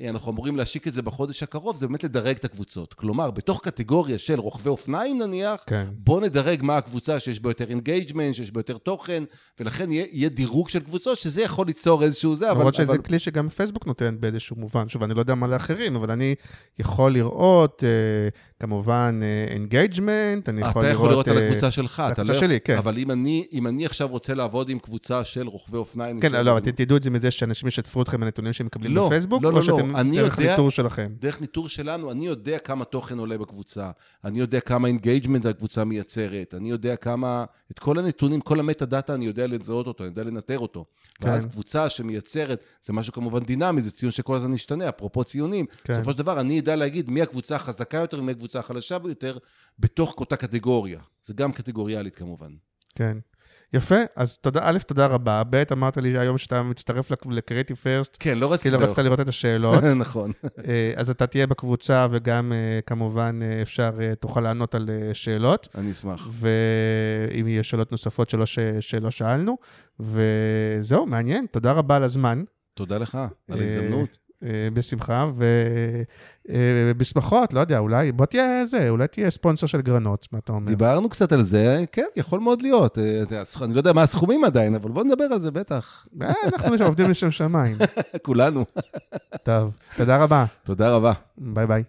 אנחנו אמורים להשיק את זה בחודש הקרוב, זה באמת לדרג את הקבוצות. כלומר, בתוך קטגוריה של רוכבי אופניים נניח, כן. בוא נדרג מה הקבוצה שיש בה יותר engagement, שיש בה יותר תוכן, ולכן יהיה, יהיה דירוג של קבוצות, שזה יכול ליצור איזשהו זה, אבל... למרות שזה אבל... כלי שגם פייסבוק נותן באיזשהו מובן. שוב, אני לא יודע מה לאחרים, אבל אני יכול לראות, אה, כמובן, engagement, אני יכול אתה לראות... יכול לראות על אה, הקבוצה שלך, על אתה הקבוצה לא... שלי, כן. אבל אם אני, אם אני עכשיו רוצה לעבוד עם קבוצה של רוכבי אופניים... כן, לא, אבל תדעו את זה מזה שאנשים ישתפו אתכם בנתונים שהם מקבלים לא, בפייסבוק, לא, לא, או לא, שאתם אני דרך יודע- ניטור שלכם? דרך ניטור שלנו, אני יודע כמה תוכן עולה בקבוצה, אני יודע כמה engagement הקבוצה מייצרת, אני יודע כמה, את כל הנתונים, כל ה metadata, אני יודע לזהות אותו, אני יודע לנטר אותו. כן. ואז קבוצה שמייצרת, זה משהו כמובן דינמי, זה ציון שכל הזמן משתנה, אפרופו ציונים. כן. בסופו של דבר, אני אדע להגיד מי הקבוצה החזקה יותר ומי הקבוצה החלשה ביותר, בתוך אותה קטגוריה. זה גם קטגוריאלית כמובן. כן. יפה, אז תודה, א', תודה רבה. ב', אמרת לי היום שאתה מצטרף לקריאיטיב פרסט, כן, לא כי רציתי... לא רצית לראות את השאלות. נכון. אה, אז אתה תהיה בקבוצה, וגם אה, כמובן אה, אפשר, תוכל לענות על שאלות, אני אשמח. ואם יהיו שאלות נוספות שלא, ש... שלא שאלנו. וזהו, מעניין, תודה רבה על הזמן. תודה לך על ההזדמנות. אה, בשמחה, ובשמחות, לא יודע, אולי, בוא תהיה זה, אולי תהיה ספונסר של גרנות, מה אתה אומר? דיברנו קצת על זה, כן, יכול מאוד להיות. אה, אני לא יודע מה הסכומים עדיין, אבל בוא נדבר על זה בטח. אה, אנחנו עובדים לשם שמיים. כולנו. טוב, תודה רבה. תודה רבה. ביי ביי.